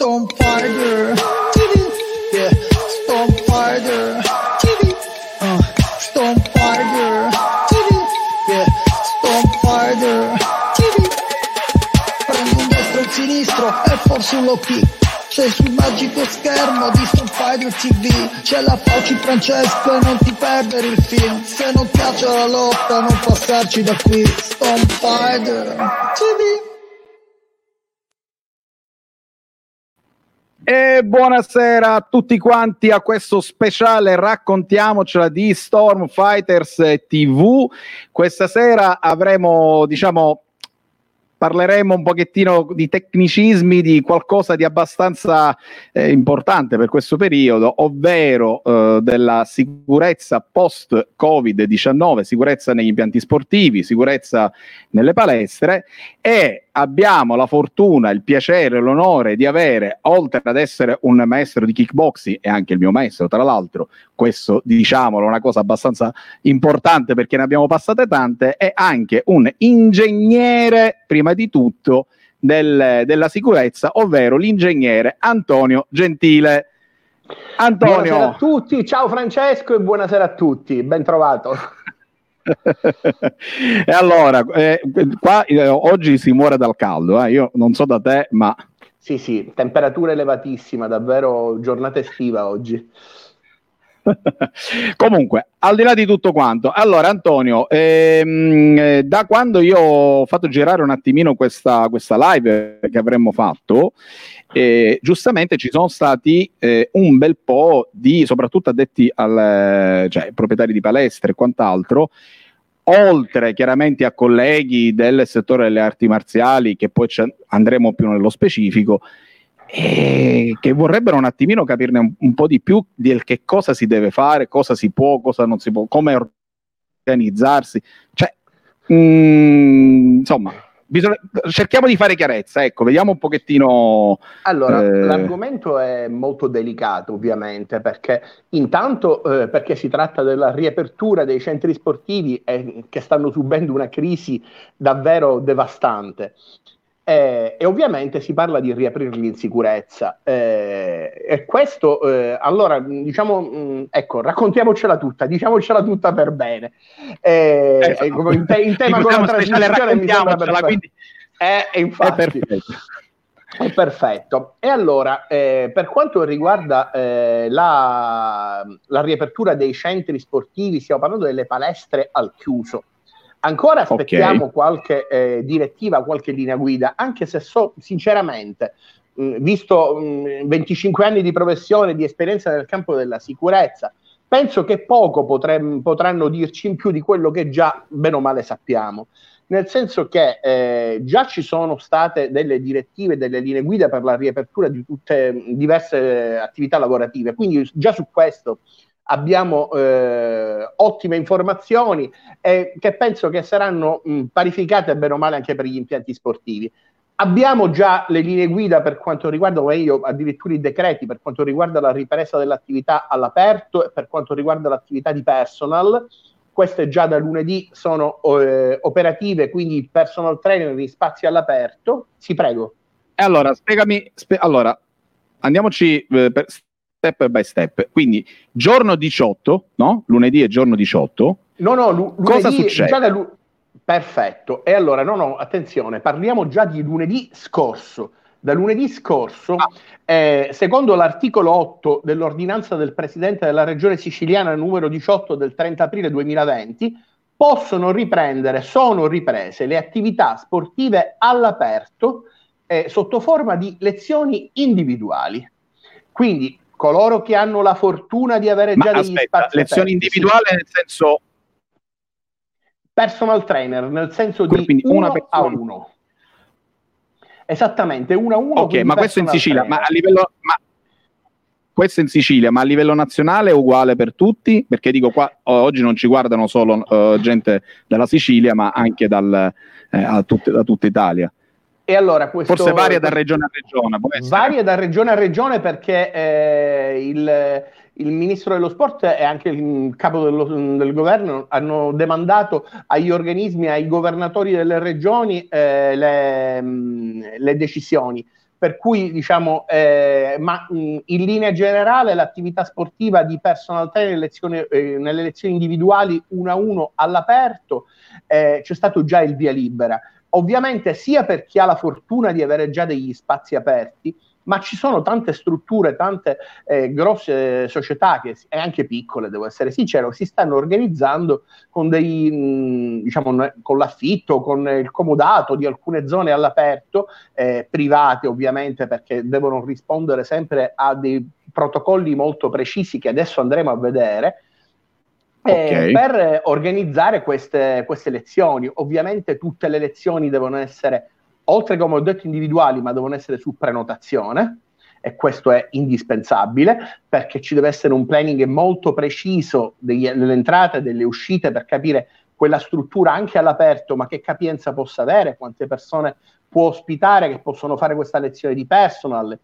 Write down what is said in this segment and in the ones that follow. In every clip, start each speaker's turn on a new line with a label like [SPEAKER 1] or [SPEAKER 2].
[SPEAKER 1] Storm Fighter. Yeah, Storm Fighter. Uh, Storm Fighter. Yeah, Storm Fighter. Prendi un destro e un sinistro e forse un low kick. Sei sul magico schermo di Storm Fighter TV C'è la Fauci Francesco e non ti perdere il film Se non piace la lotta non passarci da qui Storm Fighter TV
[SPEAKER 2] E buonasera a tutti quanti a questo speciale raccontiamocela di Storm Fighters TV. Questa sera avremo, diciamo, parleremo un pochettino di tecnicismi, di qualcosa di abbastanza eh, importante per questo periodo, ovvero eh, della sicurezza post-Covid-19, sicurezza negli impianti sportivi, sicurezza nelle palestre e abbiamo la fortuna, il piacere, l'onore di avere, oltre ad essere un maestro di kickboxing e anche il mio maestro, tra l'altro, questo diciamolo, una cosa abbastanza importante perché ne abbiamo passate tante, è anche un ingegnere, prima di tutto, del, della sicurezza, ovvero l'ingegnere Antonio Gentile. Antonio.
[SPEAKER 3] Buonasera a tutti, ciao Francesco e buonasera a tutti, ben trovato.
[SPEAKER 2] e allora, eh, qua eh, oggi si muore dal caldo, eh. io non so da te, ma...
[SPEAKER 3] Sì, sì, temperatura elevatissima, davvero giornata estiva oggi.
[SPEAKER 2] Comunque, al di là di tutto quanto, allora Antonio, ehm, eh, da quando io ho fatto girare un attimino questa, questa live che avremmo fatto, eh, giustamente ci sono stati eh, un bel po' di, soprattutto addetti al cioè, proprietari di palestre e quant'altro, oltre chiaramente a colleghi del settore delle arti marziali, che poi andremo più nello specifico, e che vorrebbero un attimino capirne un, un, po' di più del che cosa si deve fare, cosa si può, cosa non si può, come organizzarsi. Cioè, mh, mm, insomma, bisogna, cerchiamo di fare chiarezza, ecco, vediamo un pochettino.
[SPEAKER 3] Allora, eh... l'argomento è molto delicato, ovviamente, perché intanto eh, perché si tratta della riapertura dei centri sportivi eh, che stanno subendo una crisi davvero devastante. Eh, e ovviamente si parla di riaprirli in sicurezza. Eh, e questo, eh, allora, diciamo, mh, mm, ecco, raccontiamocela tutta, diciamocela tutta per bene. Eh, esatto. in, te- in, tema con la trasmissione mi sembra per quindi... Eh, infatti, è perfetto. È perfetto. E allora, eh, per quanto riguarda la, la, riapertura dei centri sportivi, stiamo parlando delle palestre al chiuso. Ancora aspettiamo okay. qualche eh, direttiva, qualche linea guida, anche se so sinceramente, mh, visto mh, 25 anni di professione, di esperienza nel campo della sicurezza, penso che poco potrem- potranno dirci in più di quello che già bene o male sappiamo. Nel senso che eh, già ci sono state delle direttive, delle linee guida per la riapertura di tutte diverse attività lavorative, quindi già su questo abbiamo eh, ottime informazioni e che penso che saranno mh, parificate bene o male anche per gli impianti sportivi. Abbiamo già le linee guida per quanto riguarda, o io addirittura i decreti per quanto riguarda la ripresa dell'attività all'aperto e per quanto riguarda l'attività di personal. Queste già da lunedì sono eh, operative, quindi il personal trainer in spazi all'aperto. Si prego.
[SPEAKER 2] Allora, spiegami, spe- allora, andiamoci eh, per, step by step. Quindi giorno 18, no? Lunedì è giorno 18.
[SPEAKER 3] No, no, lu- cosa succede? Lu- Perfetto. E allora, no, no, attenzione, parliamo già di lunedì scorso. Da lunedì scorso, ah. eh, secondo l'articolo 8 dell'ordinanza del Presidente della Regione siciliana numero 18 del 30 aprile 2020, possono riprendere, sono riprese le attività sportive all'aperto eh, sotto forma di lezioni individuali. Quindi coloro che hanno la fortuna di avere già Ma degli aspetta, spazi
[SPEAKER 2] lezioni aperti, individuali sì. nel senso
[SPEAKER 3] personal trainer nel senso di una a uno. Esattamente uno a uno
[SPEAKER 2] ok ma questo in Sicilia ma a livello ma questo in Sicilia ma a livello nazionale è uguale per tutti? Perché dico qua oggi non ci guardano solo uh, gente dalla Sicilia ma anche dal, eh, tut- da tutta Italia
[SPEAKER 3] e allora questo,
[SPEAKER 2] Forse varia da regione a regione.
[SPEAKER 3] Varia da regione a regione perché eh, il, il, ministro dello sport e anche il capo dello, del governo hanno demandato agli organismi, ai governatori delle regioni eh, le, le decisioni. per cui diciamo, eh, ma mh, in linea generale l'attività sportiva di personal trainer nelle lezioni, eh, individuali uno a uno all'aperto eh, c'è stato già il via libera. Ovviamente sia per chi ha la fortuna di avere già degli spazi aperti, ma ci sono tante strutture, tante eh, grosse società che, e anche piccole, devo essere sincero, si stanno organizzando con, dei, diciamo, con l'affitto, con il comodato di alcune zone all'aperto, eh, private ovviamente perché devono rispondere sempre a dei protocolli molto precisi che adesso andremo a vedere. Eh, okay. per organizzare queste, queste lezioni. Ovviamente tutte le lezioni devono essere oltre come ho detto individuali, ma devono essere su prenotazione e questo è indispensabile perché ci deve essere un planning molto preciso degli, delle entrate e delle uscite per capire quella struttura anche all'aperto, ma che capienza possa avere, quante persone può ospitare che possono fare questa lezione di personal,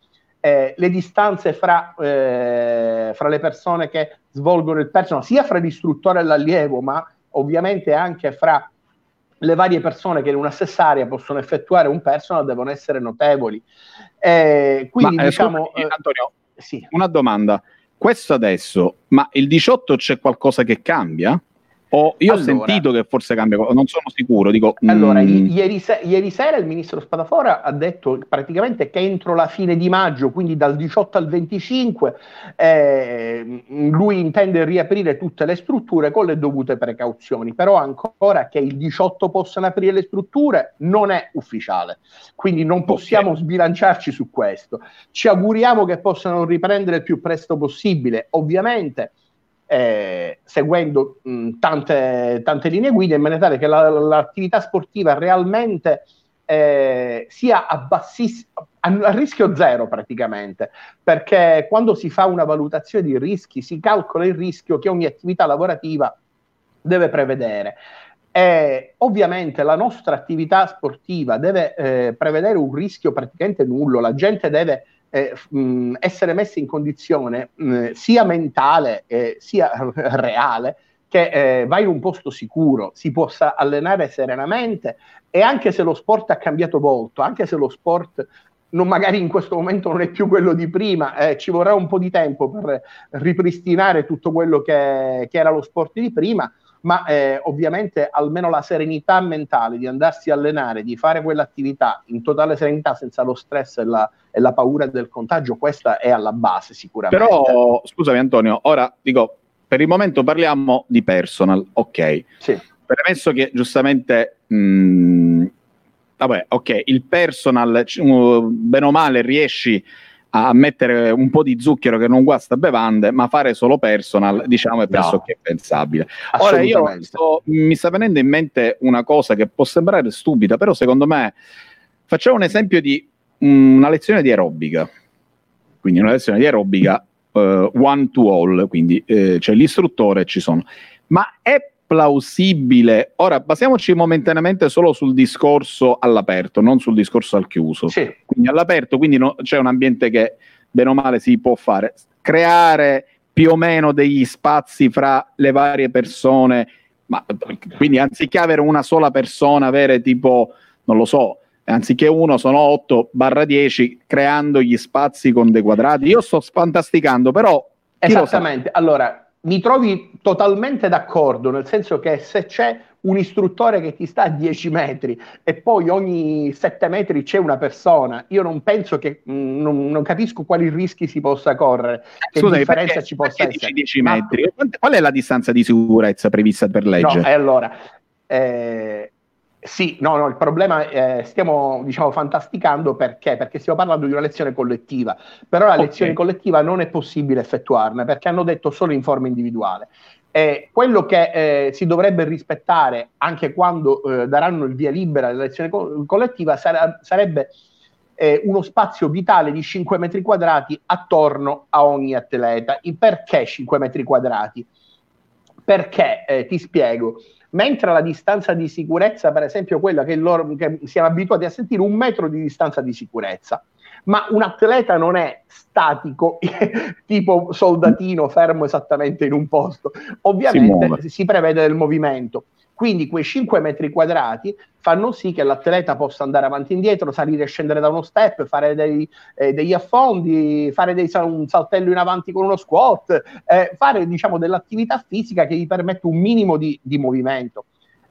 [SPEAKER 3] eh, le distanze fra, eh, fra, le persone che svolgono il personal, sia fra l'istruttore e l'allievo, ma ovviamente anche fra le varie persone che in una stessa area possono effettuare un personal devono essere notevoli. Eh, quindi, ma, eh, diciamo,
[SPEAKER 2] scusami, Antonio, sì. una domanda. Questo adesso, ma il 18 c'è qualcosa che cambia? O io allora, ho sentito che forse cambia, non sono sicuro. Dico,
[SPEAKER 3] allora, mm. ieri, se- ieri, sera il ministro Spadafora ha detto praticamente che entro la fine di maggio, quindi dal 18 al 25, eh, lui intende riaprire tutte le strutture con le dovute precauzioni. Però ancora che il 18 possano aprire le strutture non è ufficiale, quindi non possiamo okay. sbilanciarci su questo. Ci auguriamo che possano riprendere il più presto possibile. Ovviamente eh, seguendo mh, tante, tante, linee guida in maniera tale che la, l'attività sportiva realmente eh, sia a bassissimo a rischio zero praticamente. Perché quando si fa una valutazione di rischi si calcola il rischio che ogni attività lavorativa deve prevedere. E ovviamente la nostra attività sportiva deve eh, prevedere un rischio praticamente nullo. La gente deve eh, mh, essere messi in condizione mh, sia mentale eh, sia reale che eh, vai in un posto sicuro, si possa allenare serenamente e anche se lo sport ha cambiato volto, anche se lo sport non magari in questo momento non è più quello di prima, eh, ci vorrà un po' di tempo per ripristinare tutto quello che, che era lo sport di prima, ma eh, ovviamente almeno la serenità mentale di andarsi a allenare, di fare quell'attività in totale serenità senza lo stress e la, e la paura del contagio, questa è alla base sicuramente.
[SPEAKER 2] Però, scusami Antonio, ora dico, per il momento parliamo di personal, ok.
[SPEAKER 3] Sì.
[SPEAKER 2] Premesso che giustamente... Mh, vabbè, ok, il personal, uh, bene o male, riesci a mettere un po' di zucchero che non guasta bevande, ma fare solo personal, diciamo, è pressoché no. pensabile. Ora io sto, mi sta venendo in mente una cosa che può sembrare stupida, però secondo me facciamo un esempio di um, una lezione di aerobica. Quindi una lezione di aerobica uh, one to all, quindi eh, c'è l'istruttore e ci sono. Ma è plausibile. Ora, basiamoci momentaneamente solo sul discorso all'aperto, non sul discorso al chiuso.
[SPEAKER 3] Sì.
[SPEAKER 2] Quindi all'aperto, quindi no, c'è un ambiente che bene o male si può fare. Creare più o meno degli spazi fra le varie persone, ma quindi anziché avere una sola persona, avere tipo, non lo so, anziché uno sono 8 barra 10, creando gli spazi con dei quadrati. Io sto fantasticando, però...
[SPEAKER 3] Esattamente, allora mi trovi totalmente d'accordo, nel senso che se c'è un istruttore che ti sta a 10 metri e poi ogni 7 metri c'è una persona, io non penso che, mh, mm, non, non, capisco quali rischi si possa correre, che
[SPEAKER 2] Scusami, differenza perché, ci possa essere. 10 metri? Ma, Qual è la distanza di sicurezza prevista per legge?
[SPEAKER 3] No, e allora, eh, sì, no, no, il problema è, stiamo diciamo fantasticando perché? Perché stiamo parlando di una lezione collettiva, però la okay. lezione collettiva non è possibile effettuarne perché hanno detto solo in forma individuale. E quello che eh, si dovrebbe rispettare anche quando eh, daranno il via libera alla lezione co- collettiva sare- sarebbe eh, uno spazio vitale di 5 metri quadrati attorno a ogni atleta. Il perché 5 metri quadrati? Perché, eh, ti spiego, mentre la distanza di sicurezza, per esempio, quella che, loro, che siamo abituati a sentire, un metro di distanza di sicurezza. Ma un atleta non è statico, tipo soldatino fermo esattamente in un posto. Ovviamente si, si prevede del movimento. Quindi quei 5 metri quadrati fanno sì che l'atleta possa andare avanti e indietro, salire e scendere da uno step, fare dei, eh, degli affondi, fare dei, un saltello in avanti con uno squat, eh, fare diciamo dell'attività fisica che gli permette un minimo di, di movimento.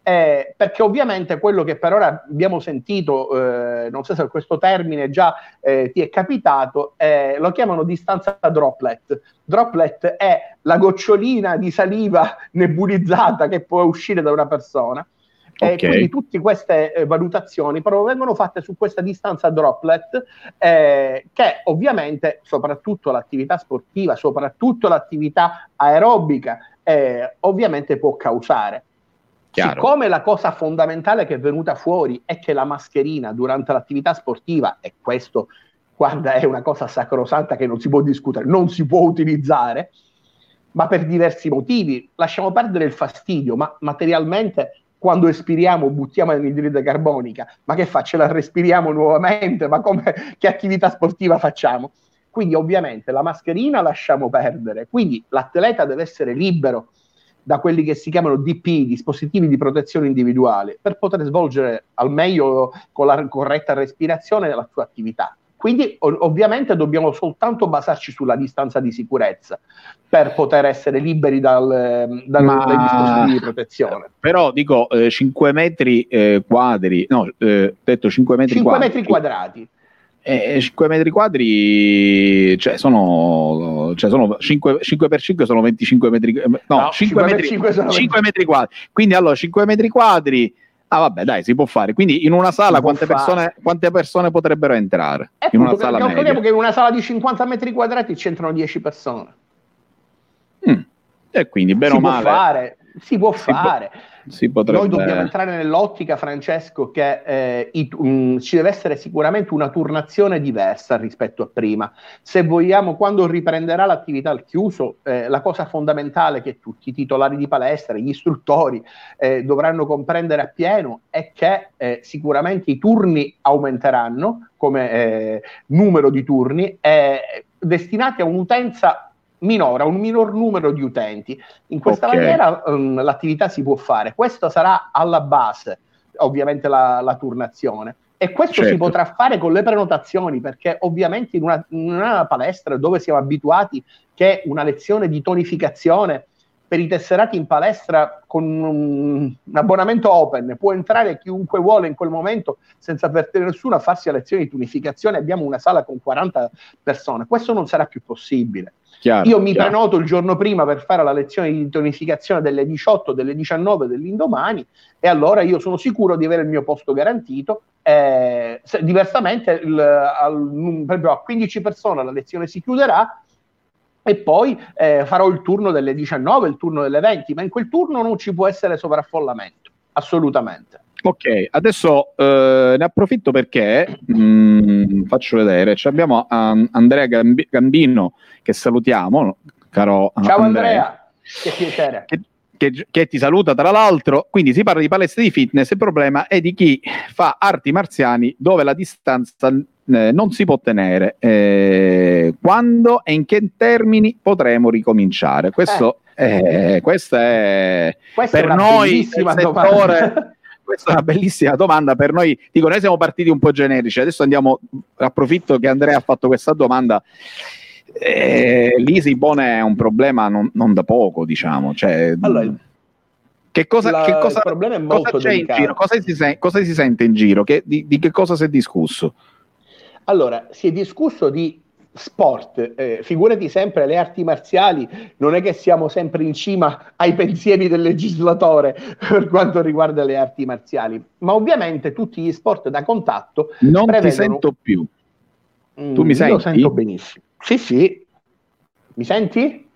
[SPEAKER 3] Eh, perché ovviamente quello che per ora abbiamo sentito, eh, non so se questo termine già eh, ti è capitato, eh, lo chiamano distanza droplet. Droplet è la gocciolina di saliva nebulizzata che può uscire da una persona. Okay. E quindi tutte queste eh, valutazioni però vengono fatte su questa distanza droplet eh, che ovviamente soprattutto l'attività sportiva, soprattutto l'attività aerobica, ovviamente può causare. Chiaro. Siccome la cosa fondamentale che è venuta fuori è che la mascherina durante l'attività sportiva, e questo guarda è una cosa sacrosanta che non si può discutere, non si può utilizzare, ma per diversi motivi. Lasciamo perdere il fastidio, ma materialmente quando espiriamo buttiamo l'anidride carbonica, ma che faccio? La respiriamo nuovamente, ma come, che attività sportiva facciamo? Quindi ovviamente la mascherina lasciamo perdere, quindi l'atleta deve essere libero da quelli che si chiamano DP, dispositivi di protezione individuale, per poter svolgere al meglio con la corretta respirazione la sua attività. Quindi ov- ovviamente dobbiamo soltanto basarci sulla distanza di sicurezza per poter essere liberi dal, dal, Ma, dai dispositivi di protezione.
[SPEAKER 2] Però dico eh, 5 metri eh, quadri, no, eh, detto 5 metri
[SPEAKER 3] 5
[SPEAKER 2] quadri.
[SPEAKER 3] metri quadrati
[SPEAKER 2] e 5 metri quadri cioè sono, cioè sono 5, 5 per 5 sono 25 metri no, no 5, 5, metri, 5, 5 metri quadri. Quindi allora 5 metri quadri ah vabbè dai si può fare. Quindi in una sala quante persone, quante persone, potrebbero entrare?
[SPEAKER 3] Eh, in una sala calcoliamo che in una sala di 50 metri quadrati c'entrano 10 persone.
[SPEAKER 2] Mm. e quindi bene
[SPEAKER 3] si
[SPEAKER 2] o male
[SPEAKER 3] può fare, si può si fare. può
[SPEAKER 2] Potrebbe...
[SPEAKER 3] Noi dobbiamo entrare nell'ottica, Francesco, che eh, i, um, ci deve essere sicuramente una turnazione diversa rispetto a prima. Se vogliamo, quando riprenderà l'attività al chiuso, eh, la cosa fondamentale che tutti i titolari di palestra, gli istruttori eh, dovranno comprendere appieno è che eh, sicuramente i turni aumenteranno come eh, numero di turni destinati a un'utenza minore, a un minor numero di utenti. In questa okay. maniera um, l'attività si può fare. Questa sarà alla base, ovviamente, la, la turnazione. E questo certo. si potrà fare con le prenotazioni, perché ovviamente in una, in una, palestra dove siamo abituati che una lezione di tonificazione per i tesserati in palestra con un, un abbonamento open può entrare chiunque vuole in quel momento senza avvertire nessuno a farsi la lezione di tonificazione. Abbiamo una sala con 40 persone. Questo non sarà più possibile. Chiaro, Io mi chiaro. prenoto il giorno prima per fare la lezione di tonificazione delle 18, delle 19 dell'indomani e allora io sono sicuro di avere il mio posto garantito. Eh, se, diversamente, il, al, proprio a 15 persone la lezione si chiuderà e poi eh, farò il turno delle 19, il turno delle 20, ma in quel turno non ci può essere sovraffollamento, assolutamente.
[SPEAKER 2] Ok, adesso eh, ne approfitto perché mh, mm, faccio vedere. Cioè abbiamo um, Andrea Gambi- Gambino che salutiamo, caro
[SPEAKER 3] Ciao Andrea, Andrea che piacere.
[SPEAKER 2] Che, che, che, ti saluta tra l'altro. Quindi si parla di palestre di fitness. Il problema è di chi fa arti marziali dove la distanza eh, non si può tenere. Eh, quando e in che termini potremo ricominciare? Questo, eh. questo è
[SPEAKER 3] Questa
[SPEAKER 2] per
[SPEAKER 3] è
[SPEAKER 2] noi settore. Questa è una bellissima domanda per noi. Dico, noi siamo partiti un po' generici, adesso andiamo, approfitto che Andrea ha fatto questa domanda. Eh, L'Easybone è un problema non, non, da poco, diciamo. Cioè, allora, che cosa, la, che cosa, cosa c'è in giro? Cosa si, sen- cosa si, sente in giro? Che, di, di che cosa si è discusso?
[SPEAKER 3] Allora, si è discusso di sport, eh, figurati sempre le arti marziali, non è che siamo sempre in cima ai pensieri del legislatore per quanto riguarda le arti marziali, ma ovviamente tutti gli sport da contatto
[SPEAKER 2] non prevedono... ti sento più.
[SPEAKER 3] Mm, tu mi senti? Io sento benissimo. Sì, sì. Mi senti?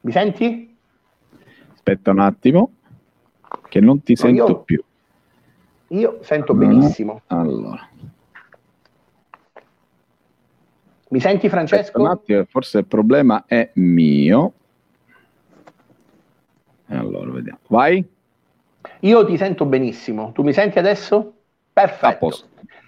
[SPEAKER 3] Mi senti?
[SPEAKER 2] Aspetta un attimo, che non ti no, sento
[SPEAKER 3] io...
[SPEAKER 2] più.
[SPEAKER 3] Io sento benissimo.
[SPEAKER 2] Allora.
[SPEAKER 3] Mi senti Francesco?
[SPEAKER 2] Un attimo, forse il problema è mio. Allora, vediamo. Vai.
[SPEAKER 3] Io ti sento benissimo. Tu mi senti adesso? Perfetto.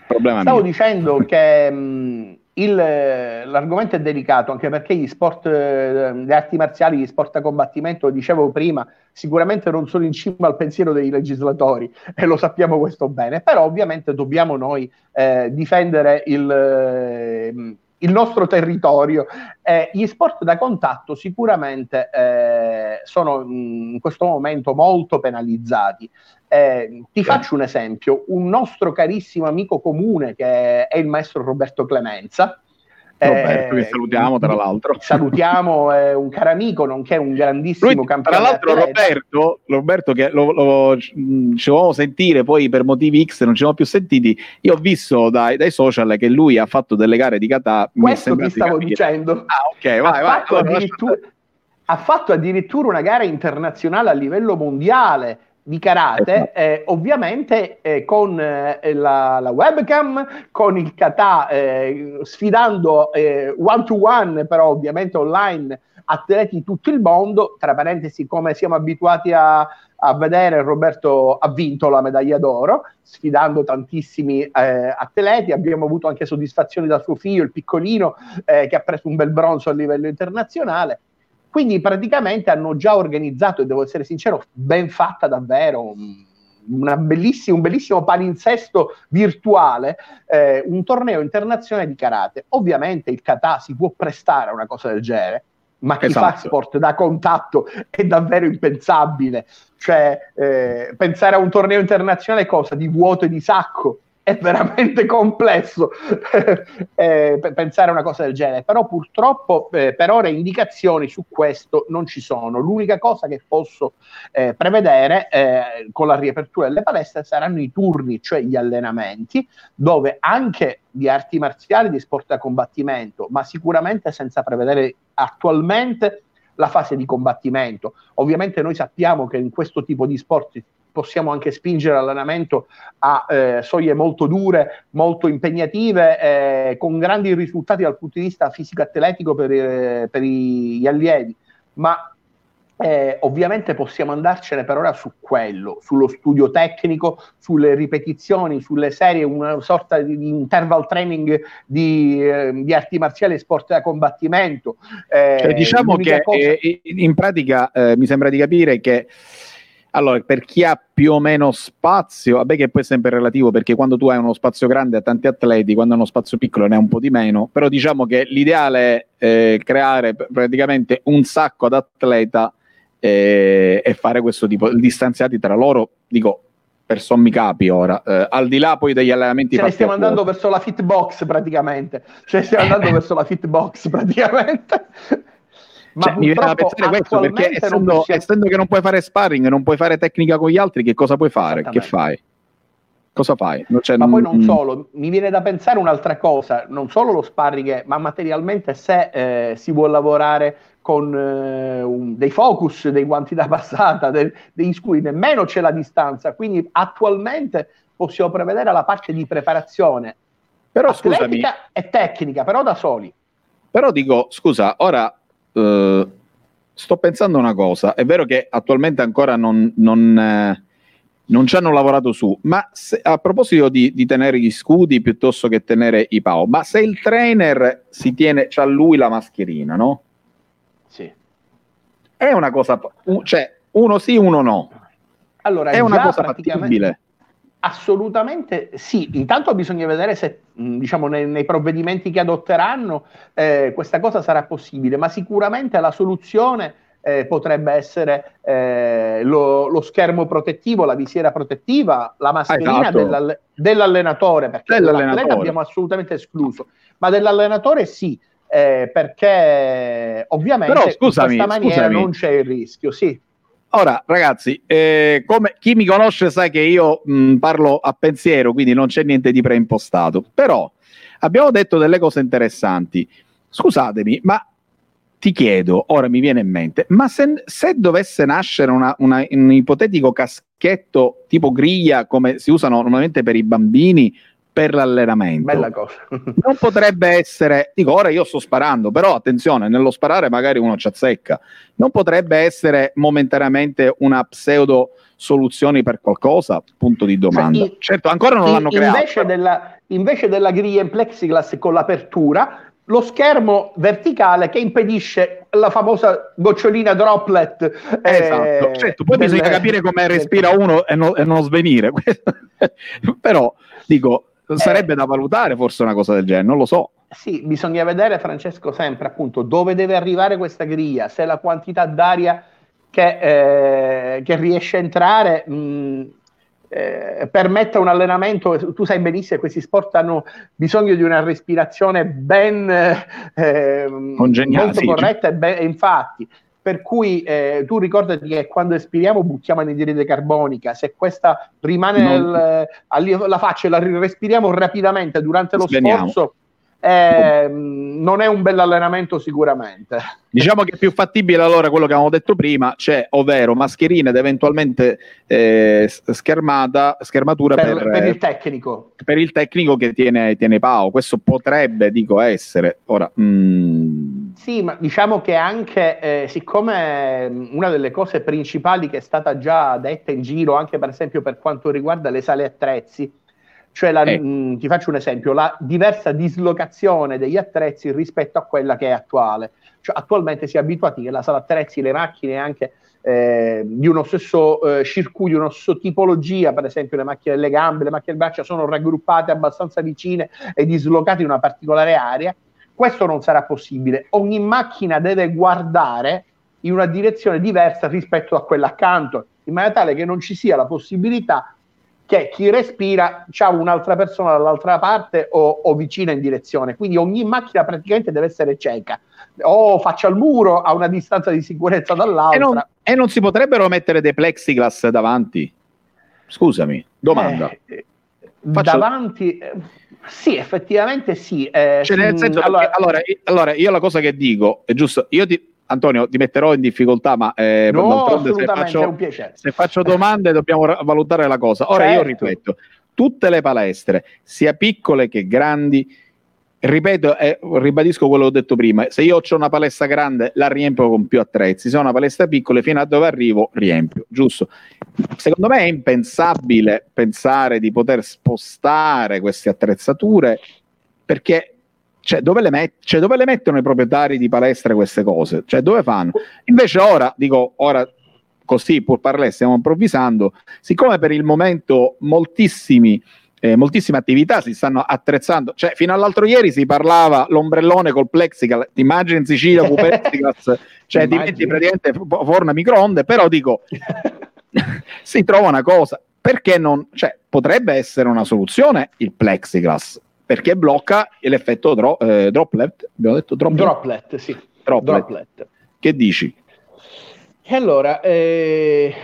[SPEAKER 2] Problema
[SPEAKER 3] Stavo
[SPEAKER 2] mio.
[SPEAKER 3] dicendo che mh, il, l'argomento è delicato anche perché gli sport, eh, le arti marziali, gli sport a combattimento, lo dicevo prima, sicuramente non sono in cima al pensiero dei legislatori e lo sappiamo questo bene, però ovviamente dobbiamo noi eh, difendere il, eh, il, nostro territorio. Eh, gli sport da contatto sicuramente eh, sono in questo momento molto penalizzati. Eh, ti faccio un esempio, un nostro carissimo amico comune che è il maestro Roberto Clemenza,
[SPEAKER 2] Roberto, che eh, salutiamo tra l'altro.
[SPEAKER 3] Salutiamo, è un caro amico, nonché un grandissimo Lui, campione.
[SPEAKER 2] Tra l'altro, Roberto, Roberto, che lo, lo, ci dovevamo sentire poi per motivi X, non ci siamo più sentiti. Io ho visto dai, dai social che lui ha fatto delle gare di kata.
[SPEAKER 3] Questo ti stavo dicendo.
[SPEAKER 2] Ah, ok, vai,
[SPEAKER 3] ha
[SPEAKER 2] vai.
[SPEAKER 3] Fatto allora, ha fatto addirittura una gara internazionale a livello mondiale di karate, esatto. eh, ovviamente eh, con eh, la, la, webcam, con il kata, eh, sfidando eh, one to one, però ovviamente online, atleti di tutto il mondo, tra parentesi come siamo abituati a, a vedere, Roberto ha vinto la medaglia d'oro, sfidando tantissimi eh, atleti, abbiamo avuto anche soddisfazioni da suo figlio, il piccolino, che ha preso un bel bronzo a livello internazionale quindi praticamente hanno già organizzato, e devo essere sincero, ben fatta davvero, bellissima, un bellissimo palinsesto virtuale, eh, un torneo internazionale di karate. Ovviamente il kata si può prestare a una cosa del genere, ma chi esatto. fa sport da contatto è davvero impensabile. Cioè, eh, pensare a un torneo internazionale cosa? Di vuoto e di sacco è veramente complesso eh, pensare a una cosa del genere, però purtroppo eh, per ora indicazioni su questo non ci sono. L'unica cosa che posso eh, prevedere eh, con la riapertura delle palestre saranno i turni, cioè gli allenamenti, dove anche di arti marziali, di sport da combattimento, ma sicuramente senza prevedere attualmente la fase di combattimento. Ovviamente noi sappiamo che in questo tipo di sport possiamo anche spingere l'allenamento a eh, soglie molto dure, molto impegnative, eh, con grandi risultati dal punto di vista fisico-atletico per, eh, per gli allievi, ma eh, ovviamente possiamo andarcene per ora su quello, sullo studio tecnico, sulle ripetizioni, sulle serie, una sorta di, interval training di, eh, di, arti marziali e sport da combattimento.
[SPEAKER 2] Eh, cioè, diciamo che cosa... Eh, in pratica eh, mi sembra di capire che allora, per chi ha più o meno spazio, vabbè che poi è sempre relativo perché quando tu hai uno spazio grande a tanti atleti, quando hai uno spazio piccolo ne hai un po' di meno, però diciamo che l'ideale è eh, creare praticamente un sacco ad atleta eh, e fare questo tipo, distanziati tra loro, dico per sommi capi ora, eh, al di là poi degli allenamenti.
[SPEAKER 3] Ne stiamo andando verso la fitbox praticamente, ce ne stiamo andando verso la fitbox praticamente.
[SPEAKER 2] Ma cioè, mi viene da pensare questo perché essendo, si... essendo, che non puoi fare sparring, non puoi fare tecnica con gli altri, che cosa puoi fare? Che fai? Cosa fai?
[SPEAKER 3] ma poi non solo, mi viene da pensare un'altra cosa, non solo lo sparring, ma materialmente se eh, si vuole lavorare con eh, un, dei focus, dei guanti da passata, de, degli scudi, nemmeno c'è la distanza, quindi attualmente possiamo prevedere la parte di preparazione però, scusami, e tecnica, però da soli.
[SPEAKER 2] Però dico, scusa, ora eh, sto pensando una cosa, è vero che attualmente ancora non, non, eh, non ci hanno lavorato su, ma se, a proposito di, di, tenere gli scudi piuttosto che tenere i PAO, ma se il trainer si tiene, c'ha lui la mascherina, no?
[SPEAKER 3] Sì.
[SPEAKER 2] È una cosa, cioè uno sì, uno no.
[SPEAKER 3] Allora, è una cosa fattibile. Assolutamente sì, intanto bisogna vedere se diciamo, nei, nei, provvedimenti che adotteranno eh, questa cosa sarà possibile, ma sicuramente la soluzione eh, potrebbe essere eh, lo, lo, schermo protettivo, la visiera protettiva, la mascherina esatto. dell'all- dell'allenatore, perché dell'allenatore abbiamo assolutamente escluso, ma dell'allenatore sì, eh, perché ovviamente Però, scusami, in questa maniera scusami. non c'è il rischio, sì.
[SPEAKER 2] Ora, ragazzi, eh, come chi mi conosce sa che io mh, parlo a pensiero, quindi non c'è niente di preimpostato. Però abbiamo detto delle cose interessanti. Scusatemi, ma ti chiedo, ora mi viene in mente, ma se, se dovesse nascere una, una, un ipotetico caschetto tipo griglia come si usano normalmente per i bambini per l'allenamento.
[SPEAKER 3] Bella cosa.
[SPEAKER 2] non potrebbe essere, dico ora io sto sparando, però attenzione, nello sparare magari uno ci azzecca. Non potrebbe essere momentaneamente una pseudo soluzione per qualcosa? Punto di domanda. Cioè, certo, ancora non in, l'hanno creato.
[SPEAKER 3] Invece della, invece della griglia in plexiglass con l'apertura, lo schermo verticale che impedisce la famosa gocciolina droplet.
[SPEAKER 2] Eh, esatto, certo, poi delle... bisogna capire come respira uno e, no, e non svenire. Però dico, sarebbe eh, da valutare forse una cosa del genere, non lo so.
[SPEAKER 3] Sì, bisogna vedere, Francesco, sempre appunto dove deve arrivare questa griglia, se la quantità d'aria che, eh, che riesce a entrare mh, eh, permetta un allenamento, tu sai benissimo che questi sport hanno bisogno di una respirazione ben eh, molto corretta e, ben, infatti per cui eh, tu ricordati che quando espiriamo buttiamo anidride carbonica, se questa rimane non... nel, alla faccia e la respiriamo rapidamente durante lo Sveniamo. sforzo, eh, non è un bel allenamento sicuramente.
[SPEAKER 2] Diciamo che è più fattibile allora quello che avevamo detto prima, cioè ovvero mascherina ed eventualmente eh, schermata, schermatura
[SPEAKER 3] per, per, per, il tecnico.
[SPEAKER 2] Per il tecnico che tiene, tiene Pau, questo potrebbe, dico, essere. Ora, mm...
[SPEAKER 3] Sì, ma diciamo che anche, eh, siccome mm, una delle cose principali che è stata già detta in giro, anche per esempio per quanto riguarda le sale attrezzi, cioè, la, eh. mh, mm, ti faccio un esempio, la diversa dislocazione degli attrezzi rispetto a quella che è attuale. Cioè, attualmente si è abituati che la sala attrezzi, le macchine anche eh, di uno stesso eh, circuito, di una stessa tipologia, per esempio le macchine delle gambe, le macchine delle braccia, sono raggruppate abbastanza vicine e dislocate in una particolare area. Questo non sarà possibile. Ogni macchina deve guardare in una direzione diversa rispetto a quella accanto, in maniera tale che non ci sia la possibilità che chi respira ha un'altra persona dall'altra parte o, o, vicina in direzione. Quindi ogni macchina praticamente deve essere cieca o faccia al muro a una distanza di sicurezza dall'altra.
[SPEAKER 2] E non, e non si potrebbero mettere dei plexiglass davanti? Scusami, domanda.
[SPEAKER 3] Eh, Faccio... Davanti... Eh, sì, effettivamente sì. Eh,
[SPEAKER 2] cioè, nel senso, allora, allora, allora, io la cosa che dico è giusto, io ti, Antonio, ti metterò in difficoltà, ma eh,
[SPEAKER 3] no, se, faccio,
[SPEAKER 2] se faccio domande dobbiamo valutare la cosa. Ora certo. io ripeto, tutte le palestre, sia piccole che grandi, ripeto e eh, ribadisco quello che ho detto prima, se io ho una palestra grande la riempio con più attrezzi, se ho una palestra piccola fino a dove arrivo riempio, giusto? Secondo me è impensabile pensare di poter spostare queste attrezzature perché cioè dove, le met- cioè, dove le mettono i proprietari di palestre queste cose? Cioè, dove fanno? Invece ora, dico, ora così pur parlare, stiamo improvvisando, siccome per il momento moltissimi eh, moltissime attività si stanno attrezzando. Cioè, fino all'altro ieri si parlava l'ombrellone col plexiglass. Ti immagini in Sicilia con plexiglass, cioè diventi praticamente forno a microonde, però dico, si trova una cosa. Perché non, cioè, potrebbe essere una soluzione il plexiglass, perché blocca l'effetto dro- eh, droplet. Abbiamo detto droplet?
[SPEAKER 3] Droplet, sì.
[SPEAKER 2] Droplet. droplet. Che dici?
[SPEAKER 3] E allora, eh,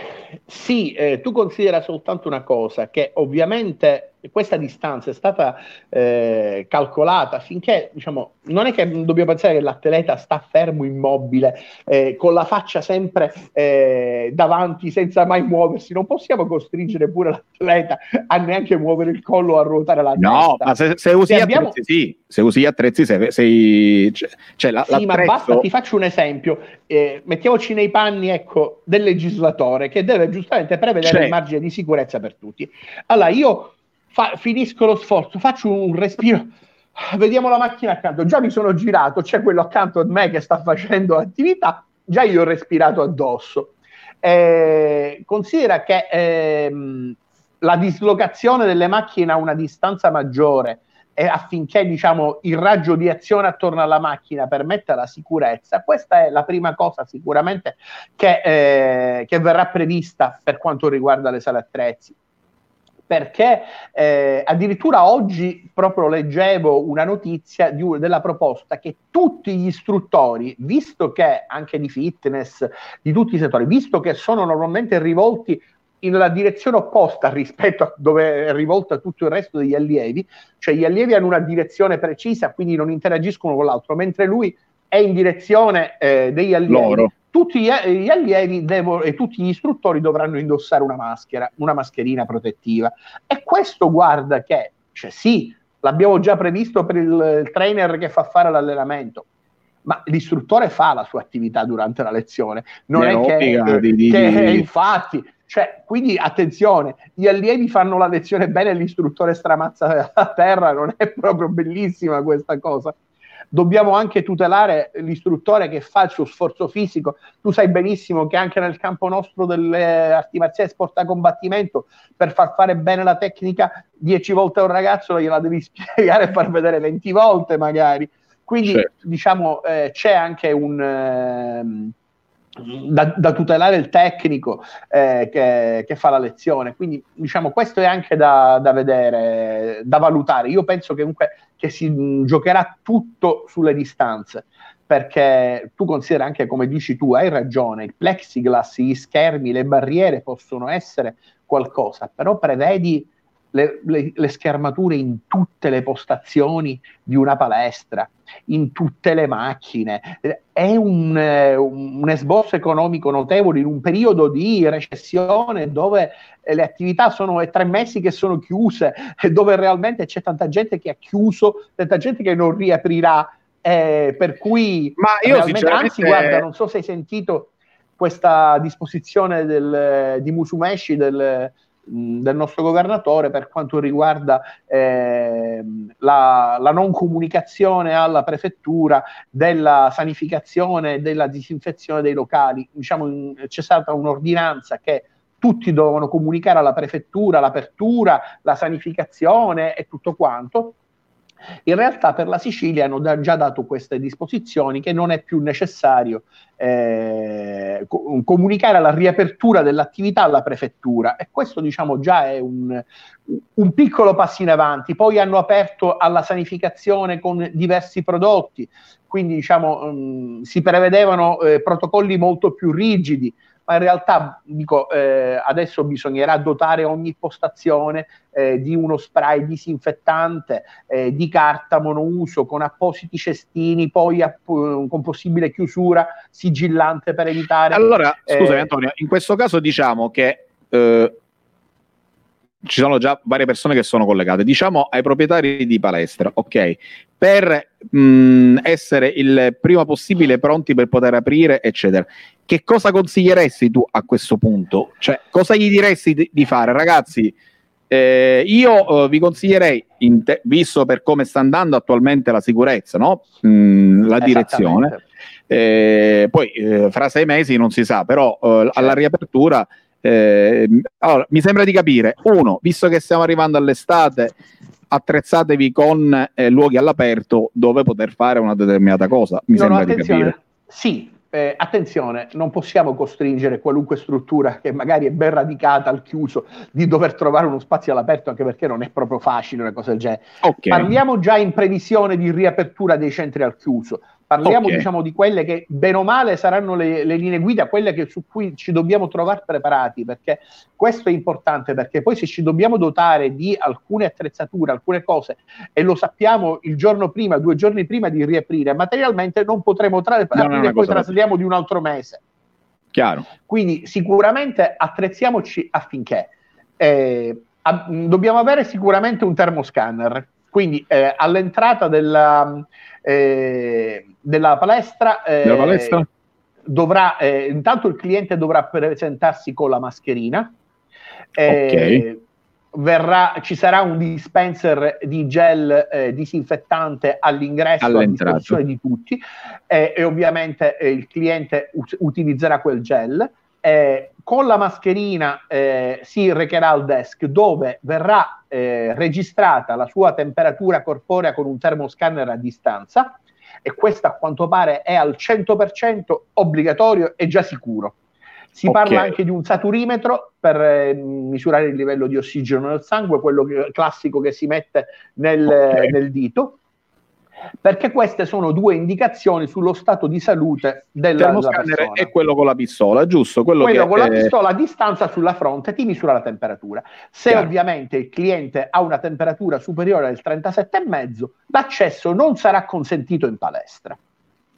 [SPEAKER 3] sì, eh, tu considera soltanto una cosa, che ovviamente questa distanza è stata eh, calcolata finché, diciamo, non è che dobbiamo pensare che l'atleta sta fermo, immobile, eh, con la faccia sempre eh, davanti senza mai muoversi, non possiamo costringere pure l'atleta a neanche muovere il collo a ruotare la testa.
[SPEAKER 2] No, ma se, se usi se abbiamo... attrezzi sì, se usi attrezzi sei... sei cioè, la,
[SPEAKER 3] sì, ma basta, ti faccio un esempio, eh, mettiamoci nei panni ecco, del legislatore che deve giustamente prevedere cioè... il margine di sicurezza per tutti. Allora, io fa, finisco lo sforzo, faccio un respiro, vediamo la macchina accanto, già mi sono girato, c'è quello accanto a me che sta facendo attività, già io ho respirato addosso. Eh, considera che ehm, la dislocazione delle macchine a una distanza maggiore e affinché diciamo, il raggio di azione attorno alla macchina permetta la sicurezza, questa è la prima cosa sicuramente che, eh, che verrà prevista per quanto riguarda le sale attrezzi perché eh, addirittura oggi proprio leggevo una notizia di, della proposta che tutti gli istruttori, visto che anche di fitness, di tutti i settori, visto che sono normalmente rivolti nella direzione opposta rispetto a dove è rivolta tutto il resto degli allievi, cioè gli allievi hanno una direzione precisa, quindi non interagiscono con l'altro, mentre lui è in direzione eh, degli allievi. Loro tutti gli allievi devo, e tutti gli istruttori dovranno indossare una maschera, una mascherina protettiva. E questo guarda che, cioè sì, l'abbiamo già previsto per il, trainer che fa fare l'allenamento, ma l'istruttore fa la sua attività durante la lezione. Non è, che, di, che di... infatti Cioè, quindi attenzione, gli allievi fanno la lezione bene e l'istruttore stramazza a terra, non è proprio bellissima questa cosa dobbiamo anche tutelare l'istruttore che fa il suo sforzo fisico. Tu sai benissimo che anche nel campo nostro delle arti marziali sport a combattimento, per far fare bene la tecnica 10 volte a un ragazzo gliela devi spiegare e far vedere 20 volte magari. Quindi certo. diciamo eh, c'è anche un... Eh, da, da, tutelare il tecnico eh, che, che, fa la lezione. Quindi, diciamo, questo è anche da, da, vedere, da valutare. Io penso che comunque che si giocherà tutto sulle distanze. Perché tu consideri anche come dici tu, hai ragione, il plexiglass, gli schermi, le barriere possono essere qualcosa, però prevedi le, le, le, schermature in tutte le postazioni di una palestra, in tutte le macchine. È un, un esborso economico notevole in un periodo di recessione dove le attività sono è tre mesi che sono chiuse, dove realmente c'è tanta gente che ha chiuso, tanta gente che non riaprirà. Eh, per cui,
[SPEAKER 2] Ma io sinceramente...
[SPEAKER 3] anzi, guarda, non so se hai sentito questa disposizione del, di Musumeshi del, del nostro governatore per quanto riguarda eh, la, la, non comunicazione alla prefettura della sanificazione e della disinfezione dei locali. Diciamo, c'è stata un'ordinanza che tutti dovevano comunicare alla prefettura l'apertura, la sanificazione e tutto quanto. In realtà per la Sicilia hanno da, già dato queste disposizioni che non è più necessario eh, co- comunicare la riapertura dell'attività alla prefettura e questo diciamo già è un, un, piccolo passo in avanti. Poi hanno aperto alla sanificazione con diversi prodotti, quindi diciamo mh, mm, si prevedevano eh, protocolli molto più rigidi ma in realtà dico, eh, adesso bisognerà dotare ogni postazione eh, di uno spray disinfettante eh, di carta monouso con appositi cestini, poi app- con possibile chiusura sigillante per evitare.
[SPEAKER 2] Allora, scusami eh, Antonio, in questo caso diciamo che eh, ci sono già varie persone che sono collegate. Diciamo ai proprietari di palestra, ok, per mh, essere il prima possibile pronti per poter aprire, eccetera. Che cosa consiglieresti tu a questo punto? Cioè, cosa gli diresti di, di fare, ragazzi? Eh, io eh, vi consiglierei, te- visto per come sta andando attualmente la sicurezza, no? mm, la direzione, eh, poi eh, fra sei mesi non si sa, però eh, certo. alla riapertura eh, allora, mi sembra di capire, uno, visto che stiamo arrivando all'estate, attrezzatevi con eh, luoghi all'aperto dove poter fare una determinata cosa. Mi no, sembra no, di capire.
[SPEAKER 3] Sì, eh, attenzione, non possiamo costringere qualunque struttura che magari è ben radicata al chiuso di dover trovare uno spazio all'aperto, anche perché non è proprio facile una cosa del genere. Okay. Parliamo già in previsione di riapertura dei centri al chiuso. Parliamo okay. diciamo di quelle che bene o male saranno le, le linee guida, quelle che, su cui ci dobbiamo trovare preparati, perché questo è importante, perché poi se ci dobbiamo dotare di alcune attrezzature, alcune cose, e lo sappiamo il giorno prima, due giorni prima di riaprire, materialmente non potremo trarre no, e poi trasliamo di un altro mese.
[SPEAKER 2] Chiaro.
[SPEAKER 3] Quindi sicuramente attrezziamoci affinché eh, a, dobbiamo avere sicuramente un termoscanner, quindi eh, all'entrata della della palestra,
[SPEAKER 2] eh, della palestra?
[SPEAKER 3] dovrà, eh, intanto il cliente dovrà presentarsi con la mascherina.
[SPEAKER 2] Eh,
[SPEAKER 3] ok. Verrà, ci sarà un dispenser di gel eh, disinfettante all'ingresso a disposizione di tutti eh, e ovviamente il cliente ut- utilizzerà quel gel. Con la mascherina eh, si recherà al desk dove verrà eh, registrata la sua temperatura corporea con un termoscanner a distanza e questa a quanto pare è al 100% obbligatorio e già sicuro. Si okay. parla anche di un saturimetro per eh, misurare il livello di ossigeno nel sangue, quello che, classico che si mette nel, okay. nel dito perché queste sono due indicazioni sullo stato di salute della, della persona.
[SPEAKER 2] è quello con la pistola, giusto?
[SPEAKER 3] Quello, quello con è... la pistola a distanza sulla fronte ti misura la temperatura. Se Chiaro. ovviamente il cliente ha una temperatura superiore al 37,5, l'accesso non sarà consentito in palestra.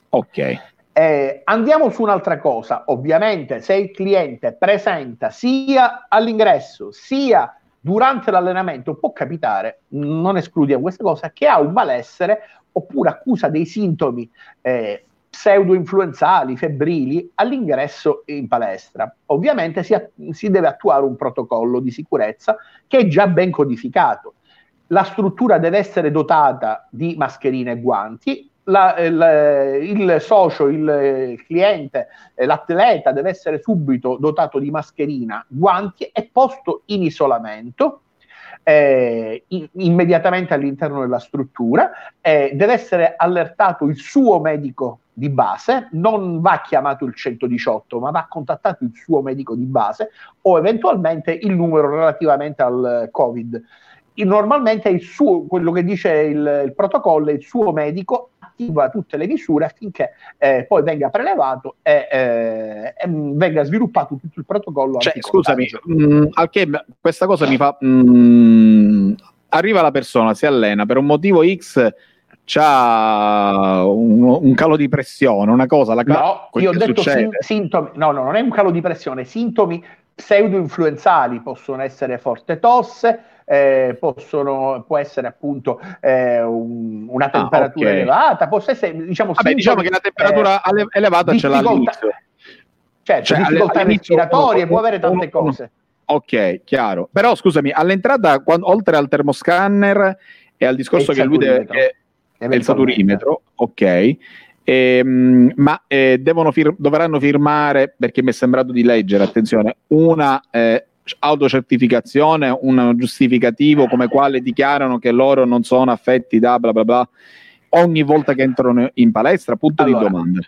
[SPEAKER 2] Ok.
[SPEAKER 3] Eh, andiamo su un'altra cosa, ovviamente se il cliente presenta sia all'ingresso sia durante l'allenamento può capitare, non escludiamo questa cosa, che ha un malessere oppure accusa dei sintomi eh, pseudo-influenzali, febbrili, all'ingresso in palestra. Ovviamente si, si deve attuare un protocollo di sicurezza che è già ben codificato. La struttura deve essere dotata di mascherine e guanti, la, il, il, socio, il cliente, l'atleta deve essere subito dotato di mascherina, guanti e posto in isolamento eh, immediatamente all'interno della struttura, eh, deve essere allertato il suo medico di base, non va chiamato il 118, ma va contattato il suo medico di base o eventualmente il numero relativamente al Covid. Normalmente il suo, quello che dice il, il protocollo, il suo medico attiva tutte le misure affinché eh, poi venga prelevato e, eh, e, venga sviluppato tutto il protocollo.
[SPEAKER 2] Cioè, scusami, mh, mm, Alchem, questa cosa mi fa... Mh, mm, arriva la persona, si allena per un motivo X c'ha un, un, calo di pressione, una cosa. La
[SPEAKER 3] no, io ho detto sin- sintomi, no, no, non è un calo di pressione, sintomi pseudo-influenzali possono essere forte tosse, eh, possono, può essere appunto eh, un, una ah, temperatura ah, okay. elevata, può essere diciamo,
[SPEAKER 2] Vabbè, diciamo che la temperatura eh, elevata ce l'ha all'inizio.
[SPEAKER 3] Certo, cioè, difficoltà respiratorie, può avere tante uno, cose.
[SPEAKER 2] Ok, chiaro. Però scusami, all'entrata, quando, oltre al termoscanner e al discorso che lui deve... È, è il saturimetro, ok. Ehm, ma eh, fir- dovranno firmare, perché mi è sembrato di leggere, attenzione, una eh, autocertificazione, un giustificativo come quale dichiarano che loro non sono affetti da bla bla bla ogni volta che entrano in palestra? Punto allora, di domanda.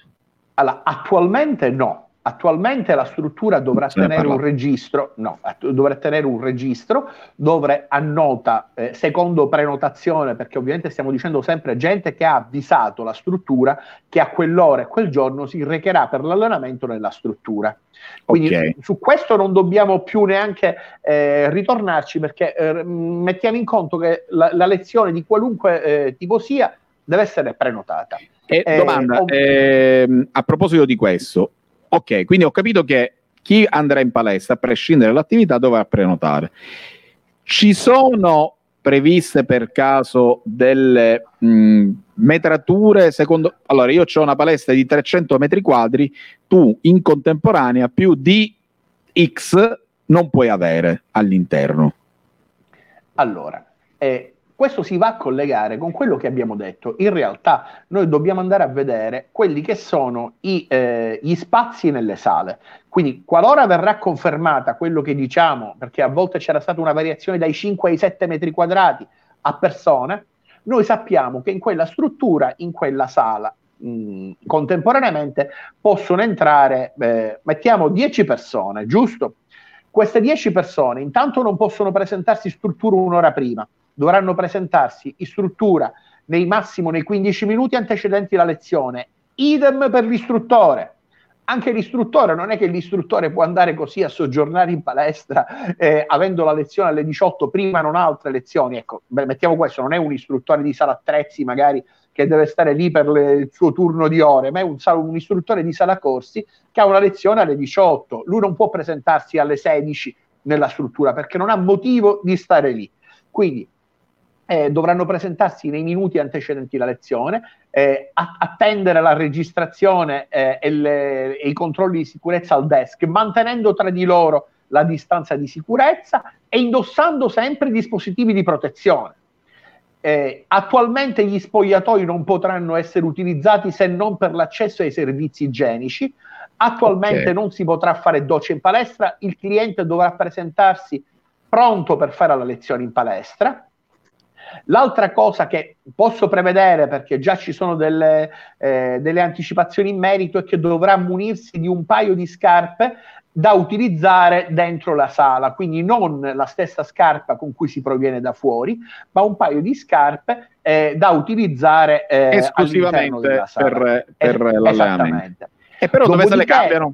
[SPEAKER 3] Allora, attualmente no, Attualmente la struttura dovrà tenere un registro, no, dovrà tenere un registro dove annota, eh, secondo prenotazione, perché ovviamente stiamo dicendo sempre gente che ha avvisato la struttura che a quell'ora e quel giorno si recherà per l'allenamento nella struttura. Quindi okay. su questo non dobbiamo più neanche eh, ritornarci perché eh, mettiamo in conto che la, la lezione di qualunque eh, tipo sia deve essere prenotata.
[SPEAKER 2] E domanda, ov- ehm, a proposito di questo, Ok, quindi ho capito che chi andrà in palestra, a prescindere dall'attività, dovrà prenotare. Ci sono previste per caso delle mh, metrature secondo allora io ho una palestra di 300 metri quadri tu in contemporanea più di x non puoi avere all'interno
[SPEAKER 3] allora eh, questo si va a collegare con quello che abbiamo detto. In realtà noi dobbiamo andare a vedere quelli che sono i, eh, gli spazi nelle sale. Quindi qualora verrà confermata quello che diciamo, perché a volte c'era stata una variazione dai 5 ai 7 metri quadrati a persone, noi sappiamo che in quella struttura, in quella sala, mh, contemporaneamente possono entrare, eh, mettiamo 10 persone, giusto? Queste 10 persone intanto non possono presentarsi struttura un'ora prima, dovranno presentarsi in struttura nei massimo nei 15 minuti antecedenti la lezione. Idem per l'istruttore. Anche l'istruttore non è che l'istruttore può andare così a soggiornare in palestra eh, avendo la lezione alle 18, prima non ha altre lezioni. Ecco, beh, mettiamo questo, non è un istruttore di sala attrezzi magari che deve stare lì per le, il suo turno di ore, ma è un, un, istruttore di sala corsi che ha una lezione alle 18. Lui non può presentarsi alle 16 nella struttura perché non ha motivo di stare lì. Quindi eh, dovranno presentarsi nei minuti antecedenti la lezione, eh, attendere la registrazione eh, e, le, e, i controlli di sicurezza al desk, mantenendo tra di loro la distanza di sicurezza e indossando sempre i dispositivi di protezione. Eh, attualmente gli spogliatoi non potranno essere utilizzati se non per l'accesso ai servizi igienici. Attualmente okay. non si potrà fare doccia in palestra, il cliente dovrà presentarsi pronto per fare la lezione in palestra L'altra cosa che posso prevedere, perché già ci sono delle, eh, delle anticipazioni in merito, è che dovrà munirsi di un paio di scarpe da utilizzare dentro la sala, quindi non la stessa scarpa con cui si proviene da fuori, ma un paio di scarpe eh, da utilizzare
[SPEAKER 2] eh, esclusivamente per, per eh, l'allenamento. E però dove se le cambiano?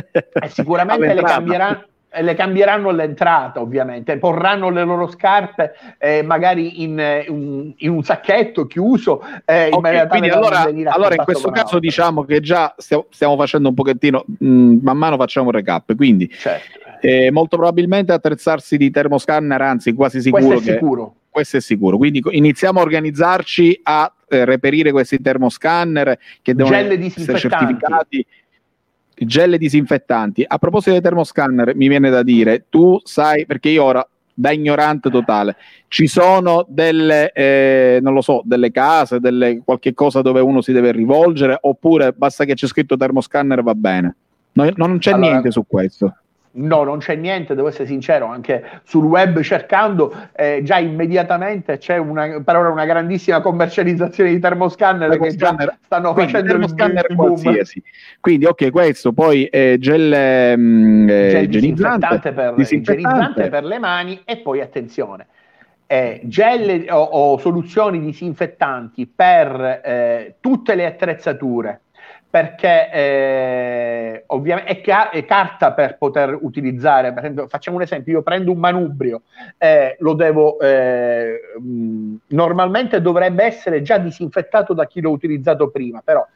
[SPEAKER 3] Eh, sicuramente le cambieranno le cambieranno l'entrata ovviamente, porranno le loro scarpe eh, magari in, in, in, un sacchetto chiuso.
[SPEAKER 2] Eh, okay, quindi allora, allora in questo caso diciamo che già stiamo, stiamo facendo un pochettino, mh, mm, man mano facciamo un recap, quindi certo. eh, molto probabilmente attrezzarsi di termoscanner, anzi quasi sicuro
[SPEAKER 3] questo è
[SPEAKER 2] che...
[SPEAKER 3] Sicuro.
[SPEAKER 2] Questo è sicuro, quindi iniziamo a organizzarci a eh, reperire questi termoscanner che devono essere certificati gel disinfettanti. A proposito dei termoscanner, mi viene da dire, tu sai, perché io ora da ignorante totale. Ci sono delle, eh, non lo so, delle case, delle, qualche cosa dove uno si deve rivolgere, oppure basta che c'è scritto termoscanner va bene. No, non c'è allora, niente su questo.
[SPEAKER 3] No, non c'è niente, devo essere sincero, anche sul web cercando, eh, già immediatamente c'è una, per ora una grandissima commercializzazione di termoscanner, termoscanner che già stanno quindi, facendo termoscanner il qualsiasi.
[SPEAKER 2] Quindi ok, questo, poi eh, gel,
[SPEAKER 3] mm, eh, gel disinfettante, per, disinfettante per le mani e poi attenzione, eh, gel o, o, soluzioni disinfettanti per eh, tutte le attrezzature perché eh, ovviamente è, ca- è, carta per poter utilizzare. Per esempio, facciamo un esempio: io prendo un manubrio, eh, lo devo eh, normalmente dovrebbe essere già disinfettato da chi l'ha utilizzato prima, però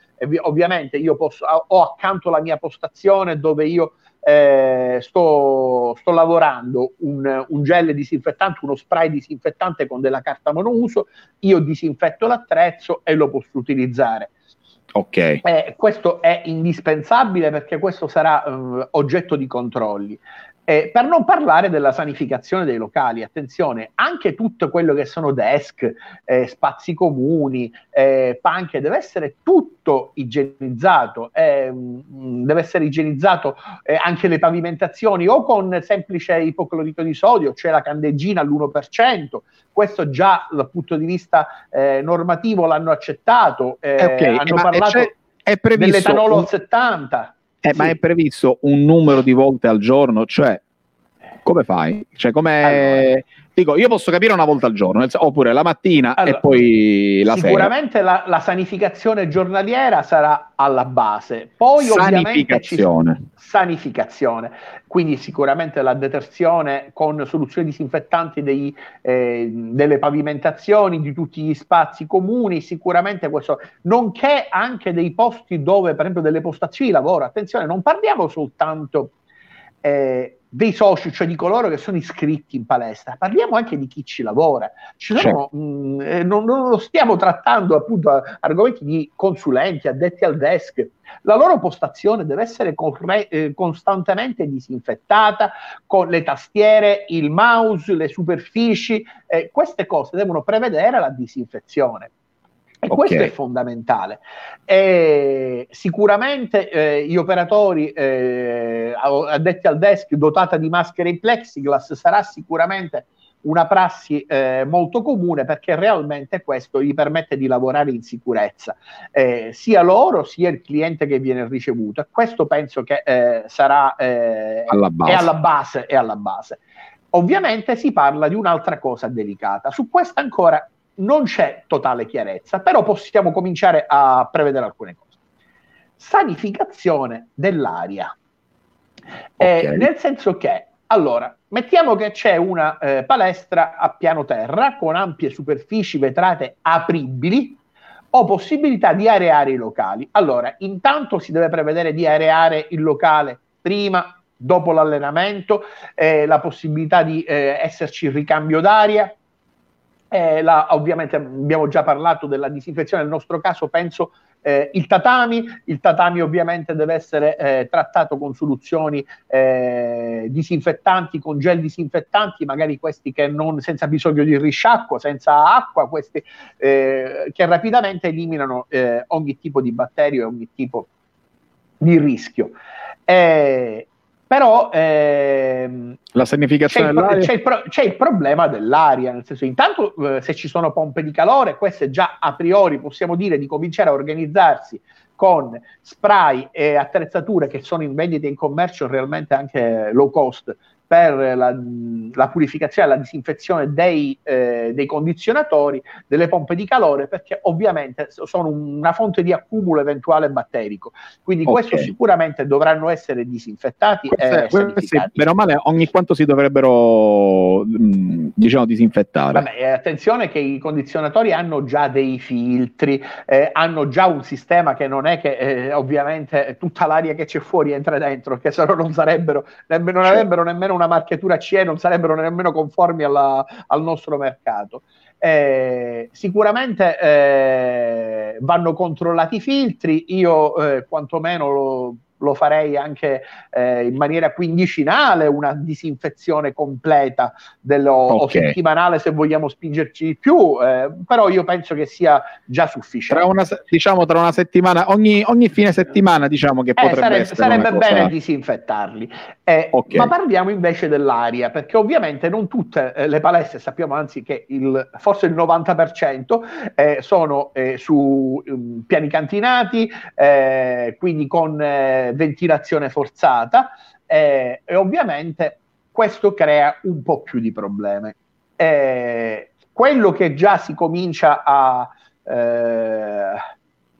[SPEAKER 3] ovviamente io posso, ho accanto la mia postazione dove io eh, sto, sto, lavorando un, un, gel disinfettante, uno spray disinfettante con della carta monouso, io disinfetto l'attrezzo e lo posso utilizzare.
[SPEAKER 2] Ok.
[SPEAKER 3] Eh, questo è indispensabile perché questo sarà eh, oggetto di controlli. Eh, per non parlare della sanificazione dei locali, attenzione, anche tutto quello che sono desk, eh, spazi comuni, eh, panche, deve essere tutto igienizzato, eh, deve essere igienizzato eh, anche le pavimentazioni o con semplice ipoclorito di sodio, cioè la candeggina all'1%, questo già dal punto di vista eh, normativo l'hanno accettato, okay, hanno parlato dell'etanolo al 70%.
[SPEAKER 2] Eh, sì. Ma è previsto un numero di volte al giorno, cioè come fai? Cioè, come allora. Dico, io posso capire una volta al giorno, oppure la mattina allora, e poi la
[SPEAKER 3] sicuramente
[SPEAKER 2] sera.
[SPEAKER 3] La, la, sanificazione giornaliera sarà alla base. Poi
[SPEAKER 2] sanificazione.
[SPEAKER 3] Ci, sanificazione. Quindi sicuramente la detersione con soluzioni disinfettanti dei, eh, delle pavimentazioni, di tutti gli spazi comuni, sicuramente questo, nonché anche dei posti dove, per esempio, delle postazioni di lavoro. Attenzione, non parliamo soltanto eh, dei soci, cioè di coloro che sono iscritti in palestra, parliamo anche di chi ci lavora. Ci sono, mh, mm, eh, non, non, stiamo trattando appunto argomenti di consulenti, addetti al desk. La loro postazione deve essere corre- eh, costantemente disinfettata con le tastiere, il mouse, le superfici. Eh, queste cose devono prevedere la disinfezione. E okay. questo è fondamentale. E sicuramente eh, gli operatori eh, addetti al desk dotata di maschere in plexiglass sarà sicuramente una prassi eh, molto comune perché realmente questo gli permette di lavorare in sicurezza, eh, sia loro sia il cliente che viene ricevuto. E questo penso che eh, sarà eh, alla base. È alla base, è alla base. Ovviamente si parla di un'altra cosa delicata. Su questo ancora non c'è totale chiarezza, però possiamo cominciare a prevedere alcune cose. Sanificazione dell'aria, eh, okay. eh, nel senso che, allora, mettiamo che c'è una eh, palestra a piano terra con ampie superfici vetrate apribili, ho possibilità di areare i locali. Allora, intanto si deve prevedere di areare il locale prima, dopo l'allenamento, eh, la possibilità di eh, esserci il ricambio d'aria, eh, la, ovviamente abbiamo già parlato della disinfezione, nel nostro caso penso eh, il tatami, il tatami ovviamente deve essere eh, trattato con soluzioni eh, disinfettanti, con gel disinfettanti, magari questi che non, senza bisogno di risciacquo, senza acqua, questi eh, che rapidamente eliminano eh, ogni tipo di batterio e ogni tipo di rischio. Eh, però ehm,
[SPEAKER 2] la c'è, dell'aria?
[SPEAKER 3] c'è il, pro- c'è il, problema dell'aria nel senso intanto eh, se ci sono pompe di calore queste già a priori possiamo dire di cominciare a organizzarsi con spray e attrezzature che sono in vendita in commercio realmente anche low cost per la, la purificazione e la disinfezione dei, eh, dei, condizionatori, delle pompe di calore, perché ovviamente sono una fonte di accumulo eventuale batterico. Quindi okay. questo sicuramente dovranno essere disinfettati queste, e queste,
[SPEAKER 2] Meno male, ogni quanto si dovrebbero mm, diciamo disinfettare.
[SPEAKER 3] Vabbè, attenzione che i condizionatori hanno già dei filtri, eh, hanno già un sistema che non è che eh, ovviamente tutta l'aria che c'è fuori entra dentro, che se no non sarebbero, non avrebbero nemmeno una marchiatura CE non sarebbero nemmeno conformi alla, al nostro mercato. Eh, sicuramente eh, vanno controllati i filtri, io eh, quantomeno lo, lo farei anche eh, in maniera quindicinale, una disinfezione completa dello, okay. o settimanale se vogliamo spingerci di più, eh, però io penso che sia già sufficiente.
[SPEAKER 2] Tra una, diciamo tra una settimana, ogni, ogni fine settimana diciamo che eh, potrebbe
[SPEAKER 3] sarebbe,
[SPEAKER 2] essere
[SPEAKER 3] sarebbe bene disinfettarli. Eh, okay. Ma parliamo invece dell'aria, perché ovviamente non tutte eh, le palestre, sappiamo anzi che il, forse il 90% eh, sono su um, piani cantinati, quindi con ventilazione forzata eh, e ovviamente questo crea un po' più di problemi. Eh, quello che già si comincia a, eh,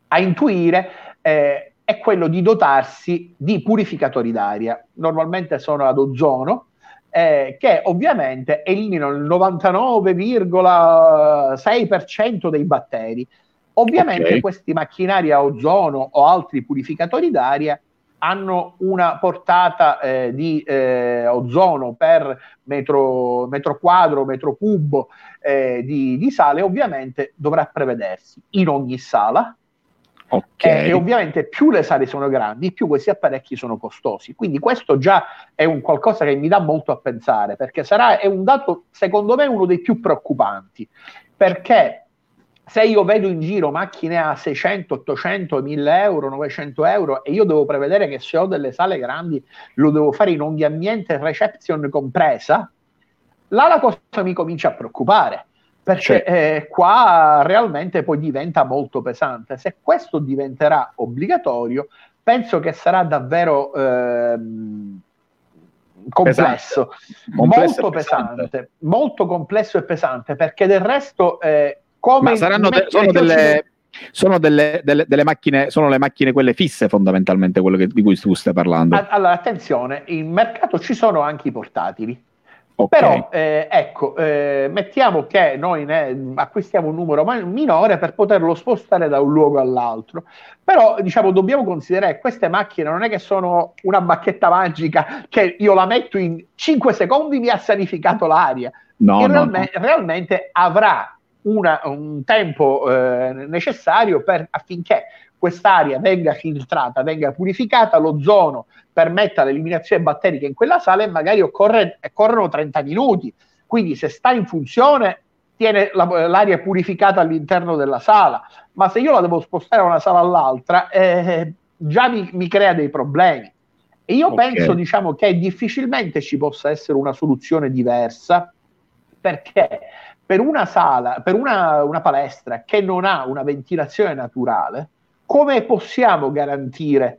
[SPEAKER 3] a intuire eh, è quello di dotarsi di purificatori d'aria. Normalmente sono ad ozono, eh, che ovviamente eliminano il 99,6% dei batteri. Ovviamente okay. questi macchinari a ozono o altri purificatori d'aria hanno una portata eh, di eh, ozono per metro, metro, quadro, metro cubo eh, di, di, sale, ovviamente dovrà prevedersi in ogni sala. Okay. e ovviamente più le sale sono grandi, più questi apparecchi sono costosi. Quindi questo già è un qualcosa che mi dà molto a pensare, perché sarà, è un dato, secondo me, uno dei più preoccupanti. Perché se io vedo in giro macchine a 600, 800, 1000 euro, 900 euro e io devo prevedere che se ho delle sale grandi lo devo fare in ogni ambiente reception compresa, là la cosa mi comincia a preoccupare perché eh, qua realmente poi diventa molto pesante. Se questo diventerà obbligatorio, penso che sarà davvero ehm, complesso, molto pesante. pesante, molto complesso e pesante, perché del resto eh,
[SPEAKER 2] come Ma saranno de- sono delle, sono delle, delle, delle, macchine, sono le macchine quelle fisse fondamentalmente, quello che, di cui tu stai parlando.
[SPEAKER 3] Allora, attenzione, in mercato ci sono anche i portatili. Okay. Però eh, ecco, eh, mettiamo che noi ne acquistiamo un numero minore per poterlo spostare da un luogo all'altro. Però diciamo, dobbiamo considerare che queste macchine non è che sono una bacchetta magica che io la metto in 5 secondi mi ha sanificato l'aria. No, no, realme- no. Realmente avrà una, un tempo eh, necessario per, affinché quest'aria venga filtrata, venga purificata, l'ozono permetta l'eliminazione batterica in quella sala e magari occorre, occorrono 30 minuti. Quindi se sta in funzione tiene la, l'aria purificata all'interno della sala, ma se io la devo spostare da una sala all'altra eh, già mi, mi, crea dei problemi. E io okay. penso diciamo, che difficilmente ci possa essere una soluzione diversa perché per una sala, per una, una palestra che non ha una ventilazione naturale, come possiamo garantire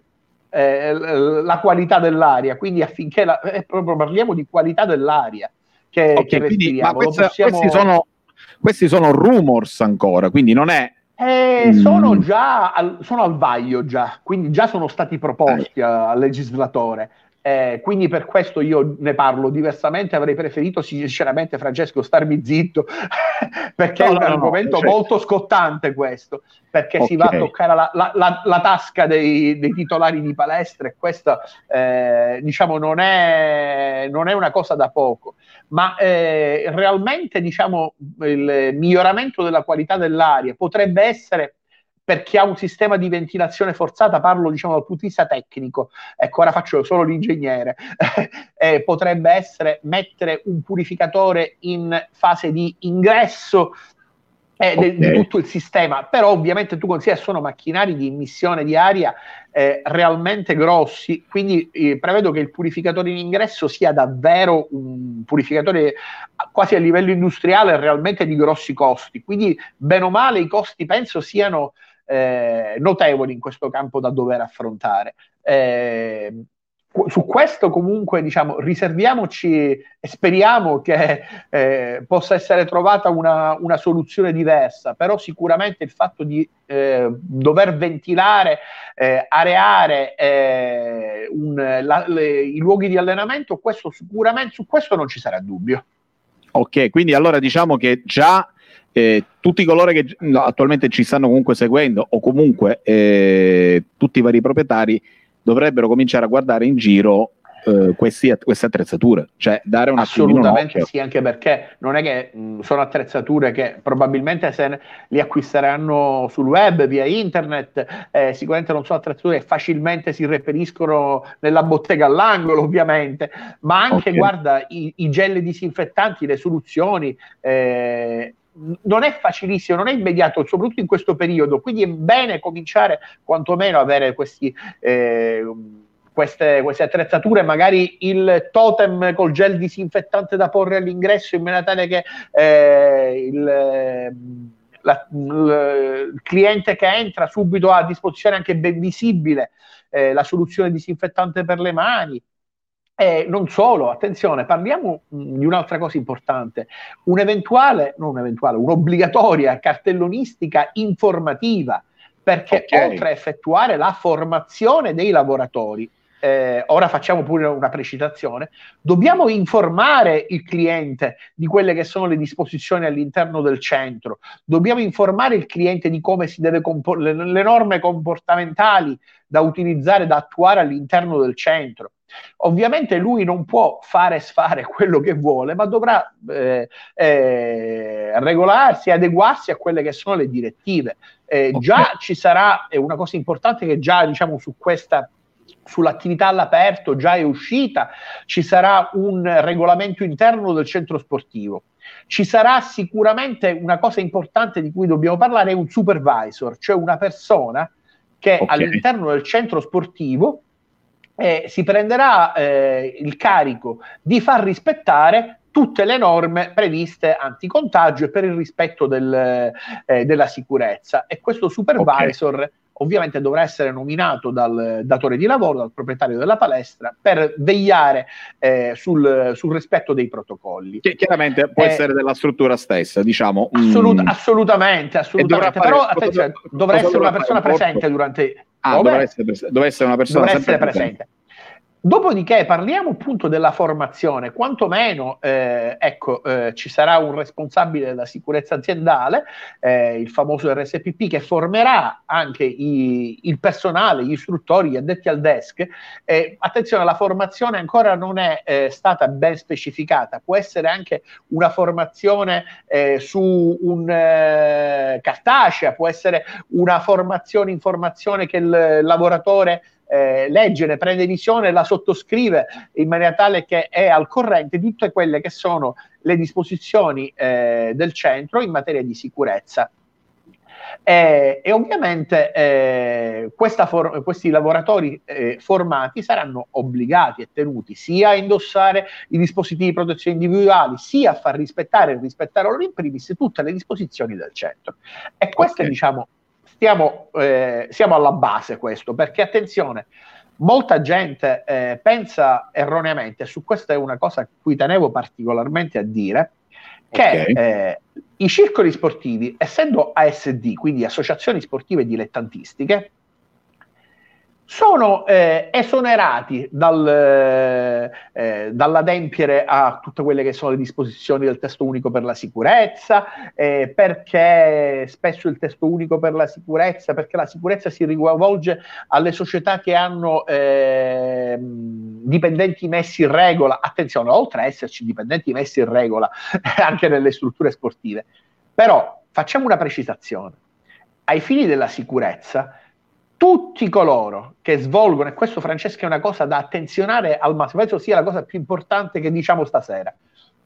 [SPEAKER 3] eh, la qualità dell'aria? Quindi affinché la, eh, proprio parliamo di qualità dell'aria che, okay, che quindi,
[SPEAKER 2] questa, possiamo... questi, sono, questi sono rumors ancora, quindi non è
[SPEAKER 3] eh, mm. sono già al, sono al vaglio già, quindi già sono stati proposti eh. al legislatore. Eh, quindi per questo io ne parlo diversamente, avrei preferito sinceramente Francesco starmi zitto perché no, è un no, argomento no, molto scottante questo, perché okay. si va a toccare la, la, la, la tasca dei, dei, titolari di palestre e questa eh, diciamo non è, non è, una cosa da poco, ma eh, realmente diciamo il miglioramento della qualità dell'aria potrebbe essere per chi ha un sistema di ventilazione forzata, parlo diciamo dal punto di vista tecnico, ecco ora faccio solo l'ingegnere, eh, potrebbe essere mettere un purificatore in fase di ingresso eh, okay. di tutto il sistema, però ovviamente tu consideri sono macchinari di emissione di aria eh, realmente grossi, quindi eh, prevedo che il purificatore in ingresso sia davvero un purificatore quasi a livello industriale realmente di grossi costi, quindi bene o male i costi penso siano eh, notevoli in questo campo da dover affrontare. Eh, su questo comunque diciamo riserviamoci e speriamo che eh, possa essere trovata una, una, soluzione diversa, però sicuramente il fatto di eh, dover ventilare, eh, areare eh, un, la, le, i luoghi di allenamento, questo sicuramente su questo non ci sarà dubbio.
[SPEAKER 2] Ok, quindi allora diciamo che già eh, tutti coloro che attualmente ci stanno comunque seguendo o comunque eh, tutti i vari proprietari dovrebbero cominciare a guardare in giro eh, questi, queste attrezzature, cioè dare un
[SPEAKER 3] Assolutamente sì, anche perché non è che mh, sono attrezzature che probabilmente se li acquisteranno sul web, via internet, eh, sicuramente non sono attrezzature che facilmente si reperiscono nella bottega all'angolo, ovviamente, ma anche, okay. guarda, i, i gel disinfettanti, le soluzioni, eh, non è facilissimo, non è immediato, soprattutto in questo periodo, quindi è bene cominciare quantomeno a avere questi, eh, queste, queste, attrezzature, magari il totem col gel disinfettante da porre all'ingresso in maniera tale che eh, il, la, il, cliente che entra subito ha a disposizione anche ben visibile eh, la soluzione disinfettante per le mani. E non solo, attenzione, parliamo di un'altra cosa importante, un'eventuale, non un'eventuale, un'obbligatoria cartellonistica informativa, perché okay. oltre a effettuare la formazione dei lavoratori, eh, ora facciamo pure una precisazione, dobbiamo informare il cliente di quelle che sono le disposizioni all'interno del centro, dobbiamo informare il cliente di come si deve comporre, le, le norme comportamentali da utilizzare, da attuare all'interno del centro. Ovviamente lui non può fare e sfare quello che vuole, ma dovrà eh, eh, regolarsi, adeguarsi a quelle che sono le direttive. Eh, okay. Già ci sarà, è una cosa importante che già diciamo su questa sull'attività all'aperto già è uscita, ci sarà un regolamento interno del centro sportivo. Ci sarà sicuramente una cosa importante di cui dobbiamo parlare, è un supervisor, cioè una persona che okay. all'interno del centro sportivo eh, si prenderà eh, il carico di far rispettare tutte le norme previste anticontagio e per il rispetto del, eh, della sicurezza. E questo supervisor okay ovviamente dovrà essere nominato dal datore di lavoro, dal proprietario della palestra, per vegliare eh, sul, sul, rispetto dei protocolli.
[SPEAKER 2] Che chiaramente può eh, essere della struttura stessa, diciamo.
[SPEAKER 3] Assolut- mm. Assolutamente, assolutamente. Però attenzione, dovrà essere una persona presente durante...
[SPEAKER 2] Ah, dovrà essere, dovrà essere, una persona
[SPEAKER 3] dovrà essere presente. Dopodiché parliamo appunto della formazione, quantomeno eh, ecco, eh, ci sarà un responsabile della sicurezza aziendale, eh, il famoso RSPP, che formerà anche i, il personale, gli istruttori, gli addetti al desk. attenzione, la formazione ancora non è eh, stata ben specificata, può essere anche una formazione eh, su un eh, cartacea, può essere una formazione, informazione che il lavoratore eh, legge, ne prende visione la sottoscrive in maniera tale che è al corrente di tutte quelle che sono le disposizioni eh, del centro in materia di sicurezza. Eh, e ovviamente eh, for- questi lavoratori eh, formati saranno obbligati e tenuti sia a indossare i dispositivi di protezione individuali, sia a far rispettare e rispettare loro in primis tutte le disposizioni del centro. E questo okay. diciamo stiamo, eh, siamo alla base questo, perché attenzione, molta gente eh, pensa erroneamente, su questa è una cosa a cui tenevo particolarmente a dire, che okay. eh, i circoli sportivi, essendo ASD, quindi associazioni sportive dilettantistiche, sono eh, esonerati dal, eh, dall'adempiere a tutte quelle che sono le disposizioni del testo unico per la sicurezza, eh, perché spesso il testo unico per la sicurezza, perché la sicurezza si rivolge alle società che hanno ehm, dipendenti messi in regola, attenzione, oltre a esserci dipendenti messi in regola anche nelle strutture sportive, però facciamo una precisazione, ai fini della sicurezza, tutti coloro che svolgono, e questo Francesco è una cosa da attenzionare al massimo, penso sia la cosa più importante che diciamo stasera,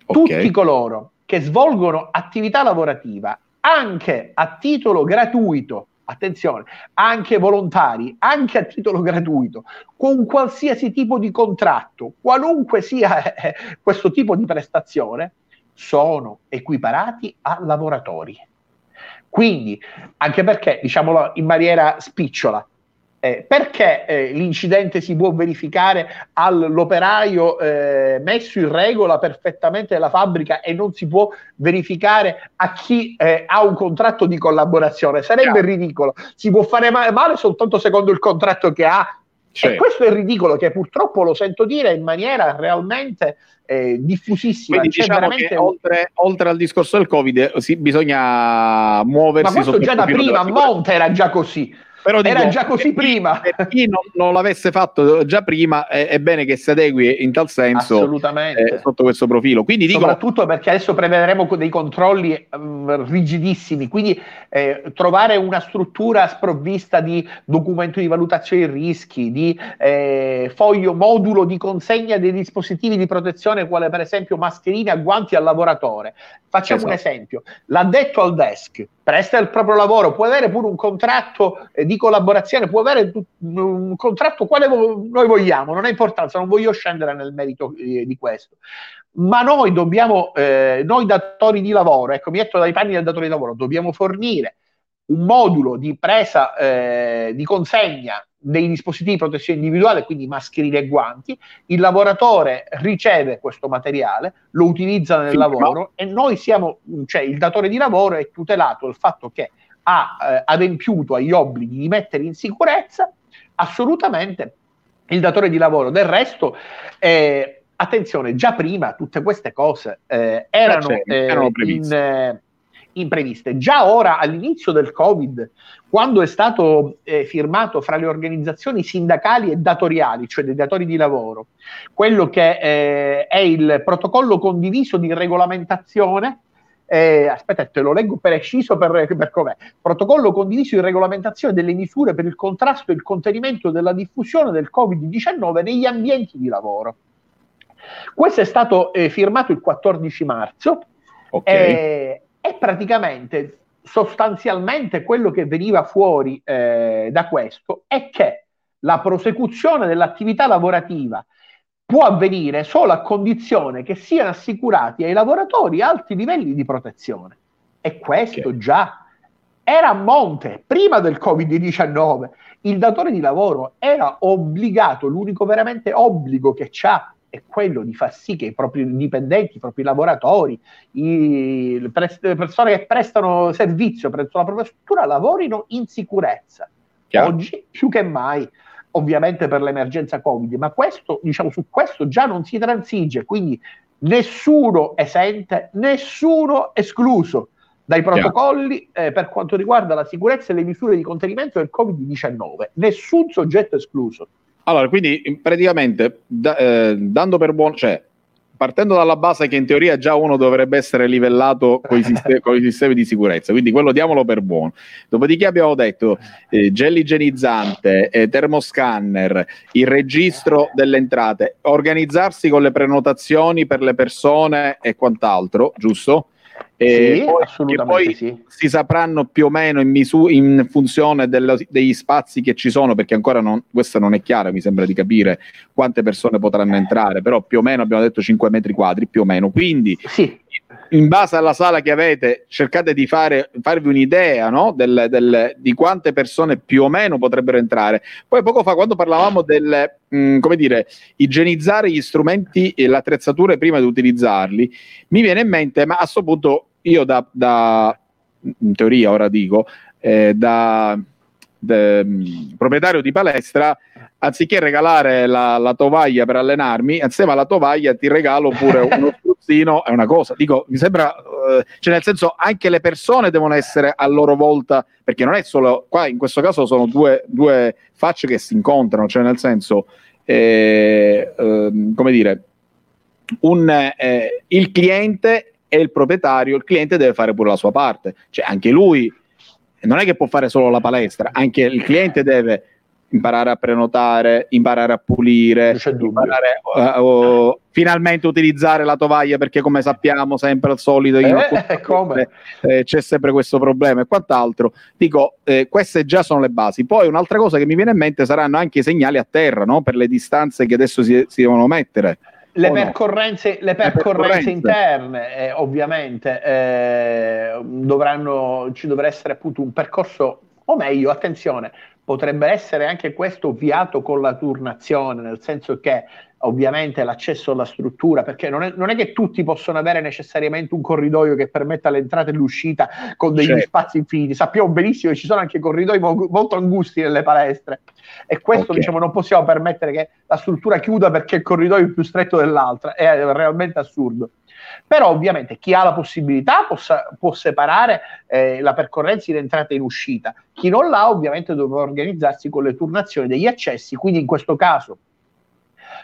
[SPEAKER 3] okay. tutti coloro che svolgono attività lavorativa anche a titolo gratuito, attenzione, anche volontari, anche a titolo gratuito, con qualsiasi tipo di contratto, qualunque sia eh, questo tipo di prestazione, sono equiparati a lavoratori. Quindi, anche perché, diciamolo in maniera spicciola, eh, perché eh, l'incidente si può verificare all'operaio eh, messo in regola perfettamente nella fabbrica e non si può verificare a chi eh, ha un contratto di collaborazione? Sarebbe ridicolo. Si può fare male soltanto secondo il contratto che ha. Certo. E questo è ridicolo, che purtroppo lo sento dire in maniera realmente eh, diffusissima.
[SPEAKER 2] Quindi cioè, diciamo veramente... oltre, oltre, al discorso del Covid sì, bisogna muoversi.
[SPEAKER 3] Ma questo già da prima, a monte era già così. Però dico, era già così prima.
[SPEAKER 2] Per chi non, non, l'avesse fatto già prima, è, è, bene che si adegui in tal senso
[SPEAKER 3] Assolutamente.
[SPEAKER 2] Eh, sotto questo profilo. Quindi dico,
[SPEAKER 3] Soprattutto perché adesso prevederemo dei controlli um, rigidissimi, quindi eh, trovare una struttura sprovvista di documento di valutazione dei rischi, di eh, foglio modulo di consegna dei dispositivi di protezione, quale per esempio mascherine guanti al lavoratore. Facciamo esatto. un esempio: l'addetto al desk presta il proprio lavoro, può avere pure un contratto eh, di collaborazione, può avere un contratto quale noi vogliamo, non ha importanza, non voglio scendere nel merito eh, di questo. Ma noi dobbiamo, eh, noi datori di lavoro, ecco, mi metto dai panni del datore di lavoro, dobbiamo fornire un modulo di presa eh, di consegna dei dispositivi di protezione individuale, quindi mascherine e guanti, il lavoratore riceve questo materiale, lo utilizza nel sì, lavoro no. e noi siamo, cioè il datore di lavoro è tutelato dal fatto che ha eh, adempiuto agli obblighi di mettere in sicurezza assolutamente il datore di lavoro. Del resto, eh, attenzione, già prima tutte queste cose eh, erano, erano in, eh, impreviste. Già ora, all'inizio del Covid, quando è stato eh, firmato fra le organizzazioni sindacali e datoriali, cioè dei datori di lavoro, quello che eh, è il protocollo condiviso di regolamentazione, eh, aspetta, te lo leggo preciso per, per com'è. Protocollo condiviso di regolamentazione delle misure per il contrasto e il contenimento della diffusione del Covid-19 negli ambienti di lavoro. Questo è stato eh, firmato il 14 marzo. Okay. Eh, e praticamente, sostanzialmente, quello che veniva fuori eh, da questo è che la prosecuzione dell'attività lavorativa può avvenire solo a condizione che siano assicurati ai lavoratori alti livelli di protezione. E questo okay. già era a monte prima del Covid-19. Il datore di lavoro era obbligato, l'unico veramente obbligo che ha è quello di far sì che i propri dipendenti, i propri lavoratori, i, le, persone che prestano servizio presso la propria struttura lavorino in sicurezza. Chiaro. Oggi più che mai, ovviamente per l'emergenza Covid, ma questo, diciamo, su questo già non si transige, quindi nessuno esente, nessuno escluso dai protocolli eh, per quanto riguarda la sicurezza e le misure di contenimento del Covid-19. Nessun soggetto escluso.
[SPEAKER 2] Allora, quindi praticamente da, eh, dando per buono, cioè partendo dalla base che in teoria già uno dovrebbe essere livellato con i, sistemi, con i sistemi di sicurezza, quindi quello diamolo per buono. Dopodiché abbiamo detto eh, gel igienizzante, eh, termoscanner, il registro delle entrate, organizzarsi con le prenotazioni per le persone e quant'altro, giusto?
[SPEAKER 3] E sì, poi, assolutamente poi sì.
[SPEAKER 2] si sapranno più o meno in, misu- in funzione dello, degli spazi che ci sono, perché ancora non, questo non è chiaro, mi sembra di capire quante persone potranno entrare, però più o meno abbiamo detto 5 metri quadri, più o meno. Quindi
[SPEAKER 3] sì
[SPEAKER 2] in base alla sala che avete, cercate di fare, farvi un'idea no? del, del, di quante persone più o meno potrebbero entrare. Poi poco fa, quando parlavamo del, mh, mm, come dire, igienizzare gli strumenti e le attrezzature prima di utilizzarli, mi viene in mente, ma a questo punto io da, da in teoria ora dico, eh, da de, mm, proprietario di palestra, anziché regalare la, la, tovaglia per allenarmi, insieme alla tovaglia ti regalo pure uno spruzzino, è una cosa. Dico, mi sembra, eh, cioè nel senso, anche le persone devono essere a loro volta, perché non è solo, qua in questo caso sono due, due facce che si incontrano, cioè nel senso, eh, eh, come dire, un, eh, il cliente e il proprietario, il cliente deve fare pure la sua parte, cioè anche lui non è che può fare solo la palestra, anche il cliente deve imparare a prenotare, imparare a pulire, imparare uh, uh, finalmente utilizzare la tovaglia perché come sappiamo sempre al solito
[SPEAKER 3] eh,
[SPEAKER 2] come? Eh, c'è sempre questo problema e quant'altro. Dico, eh, queste già sono le basi. Poi un'altra cosa che mi viene in mente saranno anche i segnali a terra no? per le distanze che adesso si, si devono mettere
[SPEAKER 3] le, percorrenze, no? le, percorrenze, interne, eh, ovviamente, eh, dovranno, ci dovrà essere appunto un percorso, o meglio, attenzione, potrebbe essere anche questo ovviato con la turnazione, nel senso che ovviamente l'accesso alla struttura, perché non è, non è, che tutti possono avere necessariamente un corridoio che permetta l'entrata e l'uscita con degli certo. spazi infiniti. Sappiamo benissimo che ci sono anche corridoi mo- molto angusti nelle palestre e questo okay. diciamo non possiamo permettere che la struttura chiuda perché il corridoio è più stretto dell'altra, è realmente assurdo. Però ovviamente chi ha la possibilità possa, può separare eh, la percorrenza in entrata e in uscita, chi non l'ha ovviamente dovrà organizzarsi con le turnazioni degli accessi, quindi in questo caso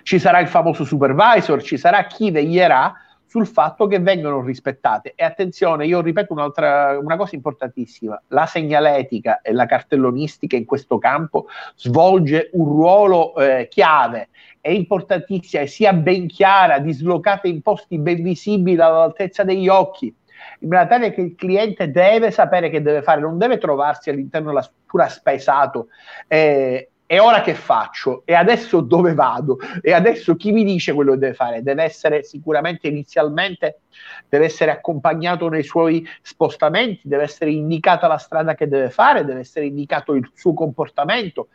[SPEAKER 3] ci sarà il famoso supervisor, ci sarà chi veglierà sul fatto che vengano rispettate. E attenzione, io ripeto un'altra una cosa importantissima: la segnaletica e la cartellonistica in questo campo svolge un ruolo eh, chiave. È importantissima e sia ben chiara, dislocata in posti ben visibili all'altezza degli occhi in maniera tale che il cliente deve sapere che deve fare, non deve trovarsi all'interno della struttura spesato eh, e ora che faccio? E adesso dove vado? E adesso chi mi dice quello che deve fare? Deve essere sicuramente inizialmente, deve essere accompagnato nei suoi spostamenti, deve essere indicata la strada che deve fare, deve essere indicato il suo comportamento.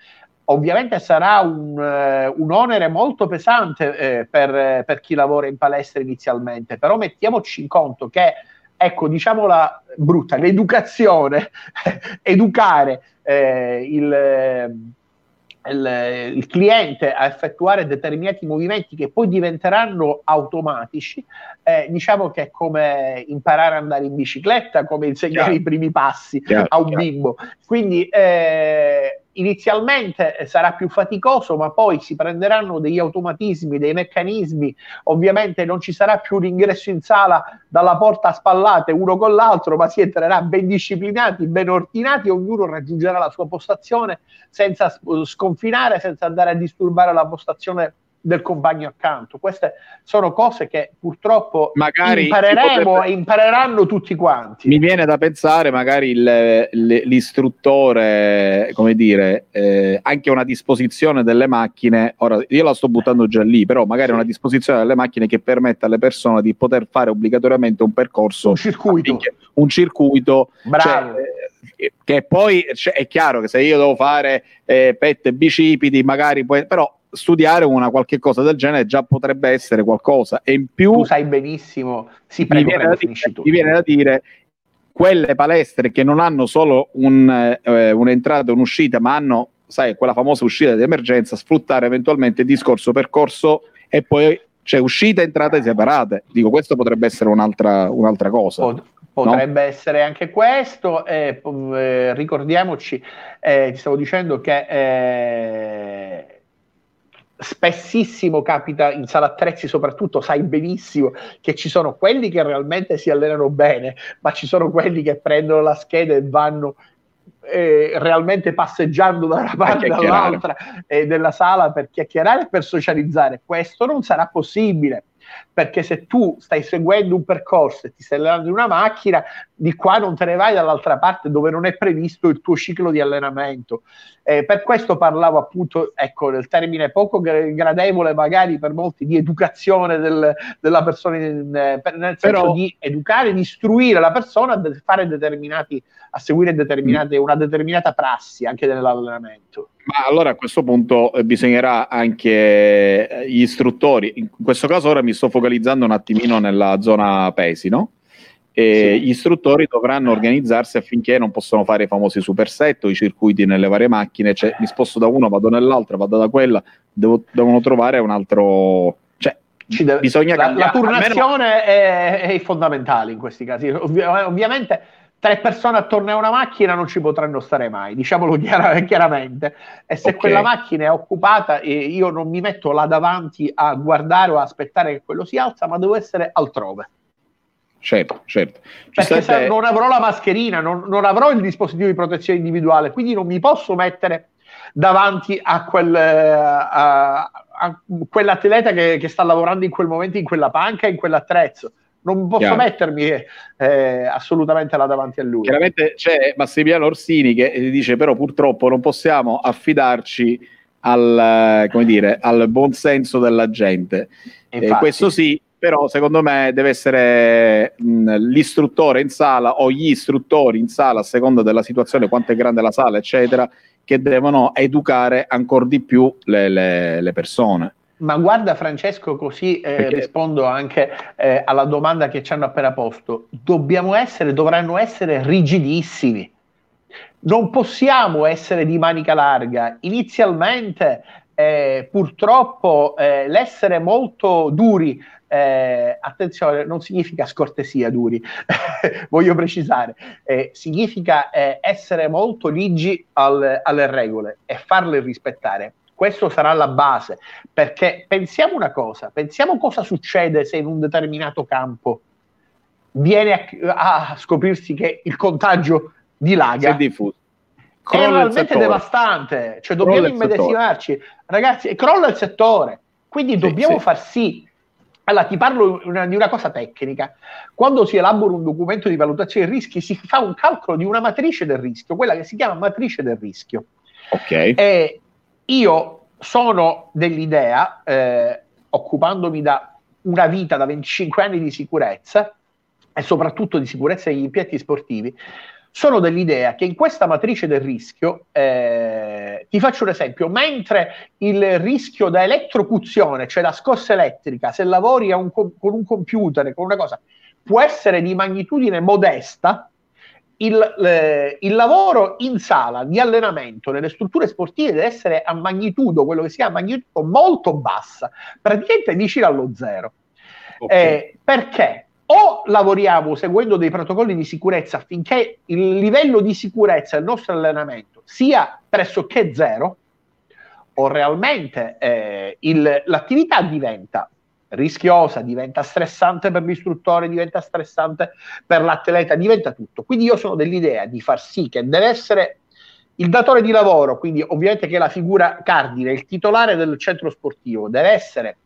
[SPEAKER 3] Ovviamente sarà un, uh, un onere molto pesante eh, per, per chi lavora in palestra inizialmente, però mettiamoci in conto che ecco, diciamola brutta, l'educazione, educare eh, il, il, il, cliente a effettuare determinati movimenti che poi diventeranno automatici, eh, diciamo che è come imparare ad andare in bicicletta, come insegnare chiaro. i primi passi chiaro, a un chiaro. bimbo. Quindi eh, inizialmente sarà più faticoso, ma poi si prenderanno degli automatismi, dei meccanismi, ovviamente non ci sarà più l'ingresso in sala dalla porta a spallate uno con l'altro, ma si entrerà ben disciplinati, ben ordinati, ognuno raggiungerà la sua postazione senza sconfinare, senza andare a disturbare la postazione del compagno accanto. Queste sono cose che purtroppo magari impareremo potrebbe... e impareranno tutti quanti.
[SPEAKER 2] Mi viene da pensare magari il, l'istruttore, come dire, eh, anche una disposizione delle macchine, ora io la sto buttando già lì, però magari sì. una disposizione delle macchine che permetta alle persone di poter fare obbligatoriamente un percorso,
[SPEAKER 3] un circuito,
[SPEAKER 2] un circuito
[SPEAKER 3] Bravo.
[SPEAKER 2] Cioè, che poi cioè, è chiaro che se io devo fare eh, pette bicipiti, magari poi, però studiare una qualche cosa del genere già potrebbe essere qualcosa. E in più
[SPEAKER 3] tu sai benissimo si prego,
[SPEAKER 2] mi, viene prego, dire, mi viene da dire quelle palestre che non hanno solo un, eh, un'entrata e un'uscita ma hanno sai quella famosa uscita di emergenza sfruttare eventualmente il discorso percorso e poi c'è uscita e entrate separate. Dico questo potrebbe essere un'altra, un'altra cosa
[SPEAKER 3] Pot- Potrebbe no? essere anche questo, eh, eh, ricordiamoci, eh, ti stavo dicendo che eh, spessissimo capita in sala attrezzi soprattutto sai benissimo che ci sono quelli che realmente si allenano bene ma ci sono quelli che prendono la scheda e vanno eh, realmente passeggiando da una parte all'altra eh, della sala per chiacchierare e per socializzare. Questo non sarà possibile perché se tu stai seguendo un percorso e ti stai allenando in una macchina, di qua non te ne vai dall'altra parte dove non è previsto il tuo ciclo di allenamento. Eh, per questo parlavo appunto, ecco, del termine poco gradevole magari per molti di educazione del, della persona, in, eh, nel senso Però... di educare, di istruire la persona a fare determinati, a seguire determinate, una determinata prassi anche nell'allenamento.
[SPEAKER 2] Ma allora a questo punto eh, bisognerà anche eh, gli istruttori, in questo caso ora mi sto focalizzando un attimino nella zona pesi, no? Sì. Gli istruttori dovranno organizzarsi affinché non possano fare i famosi superset o i circuiti nelle varie macchine, cioè mi sposto da uno, vado nell'altra, vado da quella, devo, devono trovare un altro... Cioè, deve, bisogna
[SPEAKER 3] la, cambiare. La turnazione è, è, fondamentale in questi casi. Ovvi- ovviamente tre persone attorno a una macchina non ci potranno stare mai, diciamolo chiar- chiaramente. E se okay. quella macchina è occupata, eh, io non mi metto là davanti a guardare o a aspettare che quello si alza, ma devo essere altrove.
[SPEAKER 2] Certo, certo.
[SPEAKER 3] Perché state... non avrò la mascherina, non, non, avrò il dispositivo di protezione individuale, quindi non mi posso mettere davanti a, quel, a, a quell'atleta che, che sta lavorando in quel momento in quella panca, in quell'attrezzo non posso Chiaro. mettermi eh, assolutamente là davanti a lui.
[SPEAKER 2] Chiaramente c'è Massimiliano Orsini che dice però purtroppo non possiamo affidarci al, come dire, al buon senso della gente. Eh, questo sì, però secondo me deve essere mh, l'istruttore in sala o gli istruttori in sala a seconda della situazione, quanto è grande la sala, eccetera, che devono educare ancora di più le, le, le persone
[SPEAKER 3] Ma guarda Francesco, così eh, rispondo anche eh, alla domanda che ci hanno appena posto. Dobbiamo essere, dovranno essere rigidissimi. Non possiamo essere di manica larga. Inizialmente, eh, purtroppo, eh, l'essere molto duri, eh, attenzione, non significa scortesia duri, voglio precisare, eh, significa essere molto ligi al, alle regole e farle rispettare questo sarà la base, perché pensiamo una cosa, pensiamo cosa succede se in un determinato campo viene a, a scoprirsi che il contagio dilaga.
[SPEAKER 2] Si è diffuso.
[SPEAKER 3] È realmente devastante, cioè dobbiamo immedesimarci. Ragazzi, crolla il settore, quindi sì, dobbiamo sì. far sì allora, ti parlo una, di una cosa tecnica. Quando si elabora un documento di valutazione dei rischi, si fa un calcolo di una matrice del rischio, quella che si chiama matrice del rischio.
[SPEAKER 2] Ok.
[SPEAKER 3] E io sono dell'idea, eh, occupandomi da una vita, da 25 anni di sicurezza e soprattutto di sicurezza degli impianti sportivi, sono dell'idea che in questa matrice del rischio, eh, ti faccio un esempio, mentre il rischio da elettrocuzione, cioè da scossa elettrica, se lavori un, con un computer, con una cosa, può essere di magnitudine modesta, il, eh, il, lavoro in sala di allenamento nelle strutture sportive deve essere a magnitudo, quello che si chiama magnitudo molto bassa, praticamente vicino allo zero. Okay. Eh, perché? O lavoriamo seguendo dei protocolli di sicurezza affinché il livello di sicurezza del nostro allenamento sia pressoché zero, o realmente eh, il, l'attività diventa rischiosa, diventa stressante per l'istruttore, diventa stressante per l'atleta, diventa tutto. Quindi io sono dell'idea di far sì che deve essere il datore di lavoro, quindi ovviamente che la figura cardine, il titolare del centro sportivo, deve essere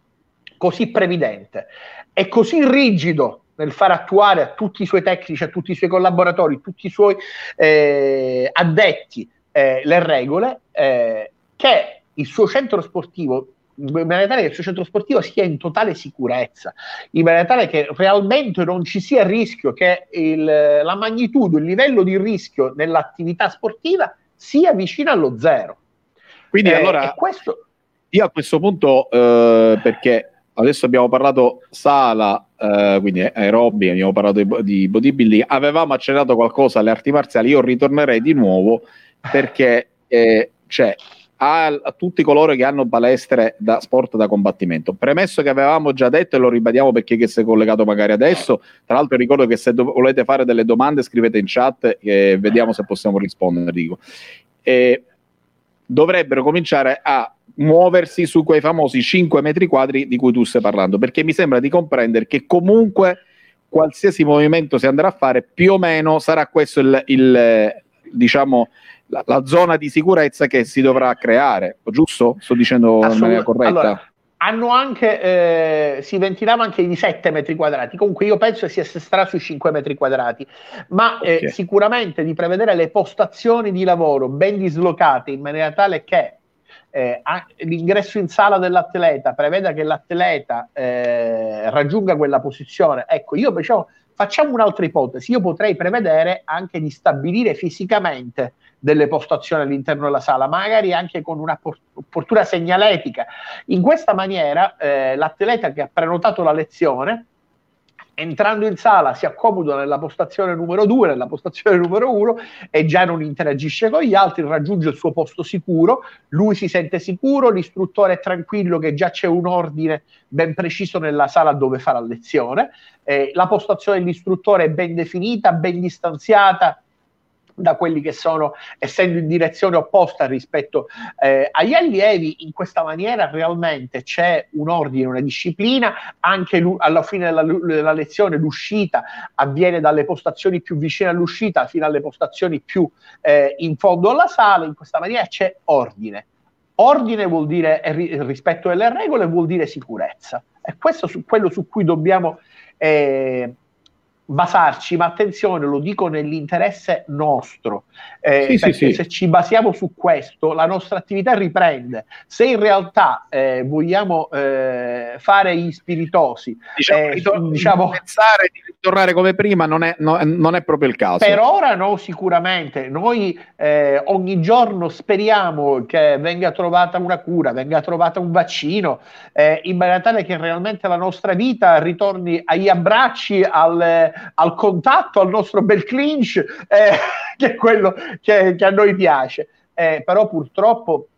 [SPEAKER 3] così previdente e così rigido nel far attuare a tutti i suoi tecnici, a tutti i suoi collaboratori, a tutti i suoi eh, addetti eh, le regole, eh, che il suo centro sportivo in maniera tale che il suo centro sportivo sia in totale sicurezza, in maniera tale che realmente non ci sia rischio che il, la magnitudo, il livello di rischio nell'attività sportiva sia vicino allo zero.
[SPEAKER 2] Quindi eh, allora questo... io a questo punto, eh, perché adesso abbiamo parlato sala, eh, quindi aerobi, abbiamo parlato di, di bodybuilding, avevamo accennato qualcosa alle arti marziali, io ritornerei di nuovo perché eh, cioè, a, a, tutti coloro che hanno palestre da sport da combattimento. Premesso che avevamo già detto e lo ribadiamo per chi che si è collegato magari adesso, tra l'altro ricordo che se do- volete fare delle domande scrivete in chat e vediamo se possiamo rispondere. Dico. E dovrebbero cominciare a muoversi su quei famosi 5 metri quadri di cui tu stai parlando, perché mi sembra di comprendere che comunque qualsiasi movimento si andrà a fare, più o meno sarà questo il, il diciamo, la, la, zona di sicurezza che si dovrà creare, giusto? Sto dicendo in maniera corretta? Allora,
[SPEAKER 3] hanno anche, eh, si ventilava anche di 7 metri quadrati, comunque io penso che si assisterà sui 5 metri quadrati, ma eh, okay. eh, sicuramente di prevedere le postazioni di lavoro ben dislocate in maniera tale che eh, l'ingresso in sala dell'atleta preveda che l'atleta eh, raggiunga quella posizione. Ecco, io diciamo, facciamo un'altra ipotesi, io potrei prevedere anche di stabilire fisicamente delle postazioni all'interno della sala, magari anche con una portura segnaletica. In questa maniera eh, l'atleta che ha prenotato la lezione entrando in sala si accomoda nella postazione numero 2, nella postazione numero 1 e già non interagisce con gli altri, raggiunge il suo posto sicuro, lui si sente sicuro, l'istruttore è tranquillo che già c'è un ordine ben preciso nella sala dove fa la lezione, eh, la postazione dell'istruttore è ben definita, ben distanziata, da quelli che sono, essendo in direzione opposta rispetto eh, agli allievi, in questa maniera realmente c'è un ordine, una disciplina, anche alla fine della, della, lezione l'uscita avviene dalle postazioni più vicine all'uscita fino alle postazioni più eh, in fondo alla sala, in questa maniera c'è ordine. Ordine vuol dire rispetto alle regole, vuol dire sicurezza. E questo è quello su cui dobbiamo eh, basarci, ma attenzione, lo dico nell'interesse nostro, eh, sì, perché sì, sì. se ci basiamo su questo, la nostra attività riprende. Se in realtà eh, vogliamo eh, fare gli spiritosi,
[SPEAKER 2] diciamo, eh, ritor- diciamo, pensare di ritornare come prima non è, no, non è, proprio il caso.
[SPEAKER 3] Per ora no, sicuramente. Noi eh, ogni giorno speriamo che venga trovata una cura, venga trovata un vaccino, eh, in maniera tale che realmente la nostra vita ritorni agli abbracci, al, al contatto, al nostro bel clinch, eh, che è quello che, che a noi piace. Eh, però purtroppo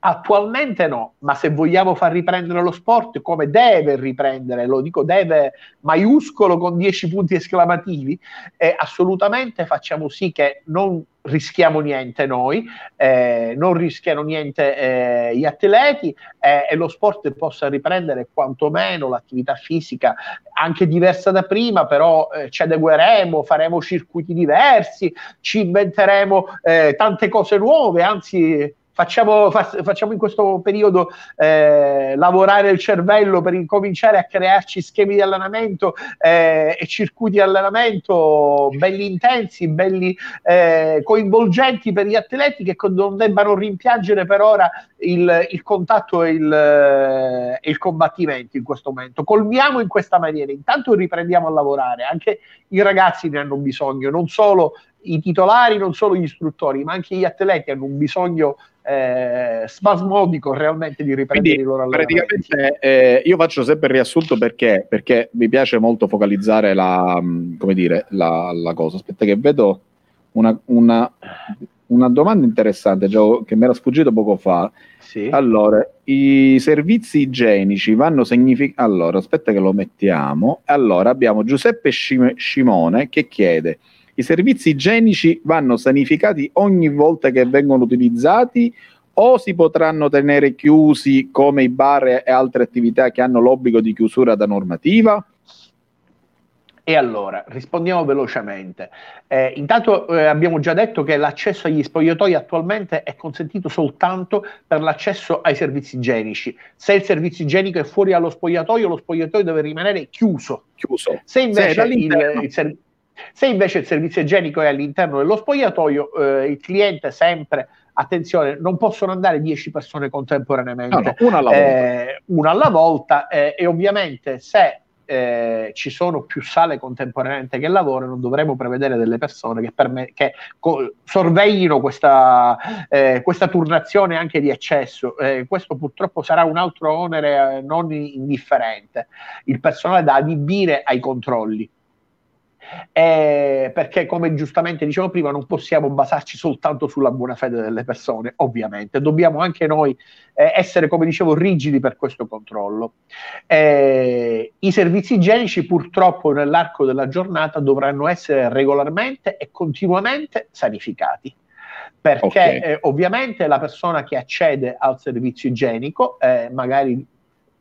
[SPEAKER 3] Attualmente no, ma se vogliamo far riprendere lo sport come deve riprendere, lo dico deve maiuscolo con 10 punti esclamativi, eh, assolutamente facciamo sì che non rischiamo niente noi, eh, non rischiano niente eh, gli atleti eh, e lo sport possa riprendere quantomeno l'attività fisica anche diversa da prima, però eh, ci adegueremo, faremo circuiti diversi, ci inventeremo eh, tante cose nuove, anzi facciamo, fa, facciamo in questo periodo eh, lavorare il cervello per incominciare a crearci schemi di allenamento eh, e circuiti di allenamento belli intensi, belli eh, coinvolgenti per gli atleti che non debbano rimpiangere per ora il, il contatto e il, eh, il combattimento in questo momento. Colmiamo in questa maniera, intanto riprendiamo a lavorare, anche i ragazzi ne hanno bisogno, non solo i titolari, non solo gli istruttori, ma anche gli atleti hanno un bisogno eh, spasmodico realmente di riprendere Quindi, i loro allenamenti.
[SPEAKER 2] Praticamente eh, io faccio sempre il riassunto perché, perché mi piace molto focalizzare la, mm, come dire, la, la cosa. Aspetta che vedo una, una, una domanda interessante già, che mi era sfuggito poco fa. Sì. Allora, i servizi igienici vanno significati. Allora, aspetta che lo mettiamo. Allora, abbiamo Giuseppe Scimone che chiede i servizi igienici vanno sanificati ogni volta che vengono utilizzati o si potranno tenere chiusi come i bar e altre attività che hanno l'obbligo di chiusura da normativa?
[SPEAKER 3] E allora, rispondiamo velocemente. Eh, intanto eh, abbiamo già detto che l'accesso agli spogliatoi attualmente è consentito soltanto per l'accesso ai servizi igienici. Se il servizio igienico è fuori dallo spogliatoio, lo spogliatoio deve rimanere chiuso.
[SPEAKER 2] chiuso.
[SPEAKER 3] Se invece il, il, servizio se invece il servizio igienico è all'interno dello spogliatoio, eh, il cliente sempre, attenzione, non possono andare 10 persone contemporaneamente, no, no, una alla volta, eh, una alla volta eh, e ovviamente se eh, ci sono più sale contemporaneamente che lavorano, dovremo prevedere delle persone che, perme- che co- sorveglino questa, eh, questa, turnazione anche di eccesso. Eh, questo purtroppo sarà un altro onere eh, non indifferente. Il personale da adibire ai controlli eh, perché come giustamente dicevo prima non possiamo basarci soltanto sulla buona fede delle persone, ovviamente, dobbiamo anche noi eh, essere, come dicevo, rigidi per questo controllo. Eh, I servizi igienici purtroppo nell'arco della giornata dovranno essere regolarmente e continuamente sanificati perché okay. eh, ovviamente la persona che accede al servizio igienico, eh, magari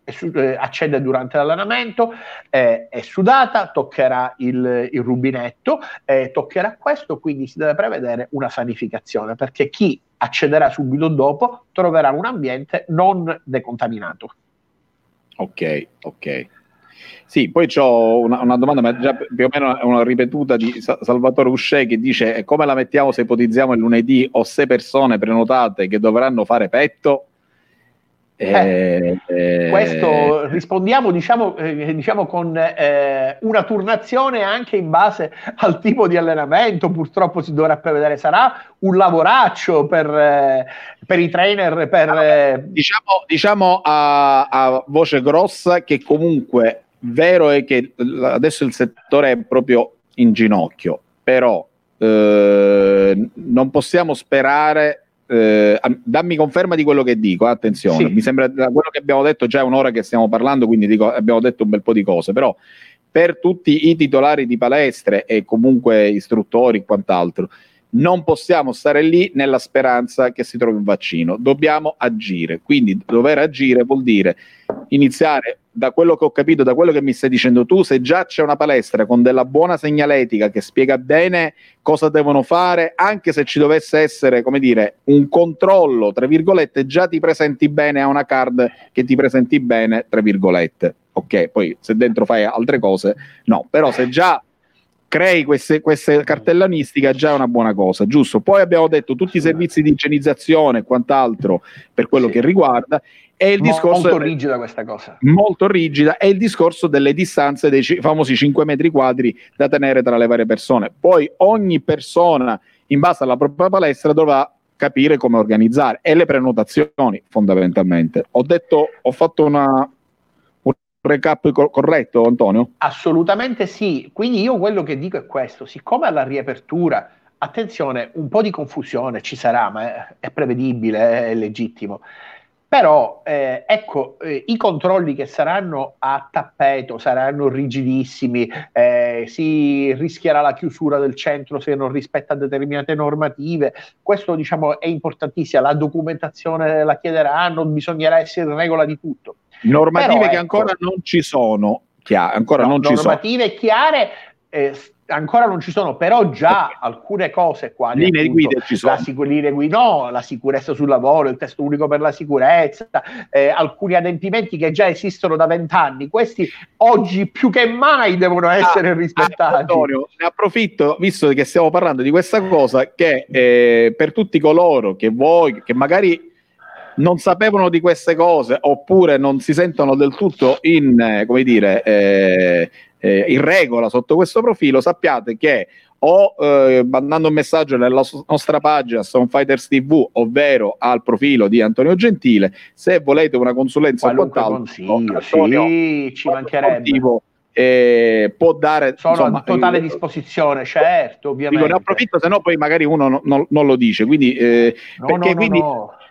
[SPEAKER 3] eh, accende durante l'allenamento, eh, è sudata, toccherà il, il rubinetto, eh, toccherà questo, quindi si deve prevedere una sanificazione perché chi accederà subito dopo troverà un ambiente non decontaminato.
[SPEAKER 2] Ok, ok. Sì, poi ho una, una, domanda, ma già più o meno è una ripetuta di Salvatore Uscè che dice come la mettiamo se ipotizziamo il lunedì ho sei persone prenotate che dovranno fare petto?
[SPEAKER 3] Eh, eh, questo rispondiamo diciamo, eh, diciamo con eh, una turnazione anche in base al tipo di allenamento. Purtroppo si dovrà prevedere sarà un lavoraccio per, eh, per i trainer per,
[SPEAKER 2] eh, diciamo, diciamo a, a, voce grossa che comunque vero è che adesso il settore è proprio in ginocchio però non possiamo sperare eh, dammi conferma di quello che dico, attenzione, sì. mi sembra da quello che abbiamo detto già è un'ora che stiamo parlando, quindi dico, abbiamo detto un bel po' di cose, però per tutti i titolari di palestre e comunque istruttori e quant'altro, non possiamo stare lì nella speranza che si trovi un vaccino, dobbiamo agire. Quindi dover agire vuol dire iniziare da quello che ho capito, da quello che mi stai dicendo tu, se già c'è una palestra con della buona segnaletica che spiega bene cosa devono fare, anche se ci dovesse essere, come dire, un controllo, tra virgolette, già ti presenti bene a una card che ti presenti bene, tra virgolette. Ok, poi se dentro fai altre cose, no, però se già crei queste, queste cartellanistiche già è una buona cosa, giusto? Poi abbiamo detto tutti i servizi di igienizzazione e quant'altro per quello sì. che riguarda. E il discorso
[SPEAKER 3] molto rigida questa cosa.
[SPEAKER 2] Molto rigida. È il discorso delle distanze dei c- famosi 5 metri quadri da tenere tra le varie persone. Poi ogni persona, in base alla propria palestra, dovrà capire come organizzare e le prenotazioni fondamentalmente. Ho detto, ho fatto una, recap corretto, Antonio?
[SPEAKER 3] Assolutamente sì. Quindi io quello che dico è questo: siccome alla riapertura, attenzione, un po' di confusione ci sarà, ma è, è prevedibile, è legittimo. Però eh, ecco, eh, i controlli che saranno a tappeto saranno rigidissimi, eh, si rischierà la chiusura del centro se non rispetta determinate normative. Questo diciamo è importantissimo, la documentazione la chiederanno, bisognerà essere in regola di tutto.
[SPEAKER 2] Normative Però, che ecco, ancora non ci sono, chiare, ancora no, non ci
[SPEAKER 3] normative sono. chiare eh, ancora non ci sono, però già alcune cose qua.
[SPEAKER 2] Linee appunto, guida ci sono.
[SPEAKER 3] La, sicur- linee guida, no, la sicurezza sul lavoro, il testo unico per la sicurezza, eh, alcuni adempimenti che già esistono da vent'anni, questi oggi più che mai devono ah, essere ah, rispettati.
[SPEAKER 2] Antonio, ne approfitto, visto che stiamo parlando di questa cosa, che eh, per tutti coloro che voi, che magari non sapevano di queste cose oppure non si sentono del tutto in, eh, come dire, eh, eh, in regola sotto questo profilo, sappiate che o eh, mandando un messaggio nella nostra pagina Stonefighters TV, ovvero al profilo di Antonio Gentile, se volete una consulenza
[SPEAKER 3] Qualunque consiglio, sì, ci mancherebbe.
[SPEAKER 2] Eh, può dare
[SPEAKER 3] sono insomma, a totale disposizione certo ovviamente
[SPEAKER 2] dico, ne approfitto se no poi magari uno no, no, non lo dice quindi, eh, no, perché quindi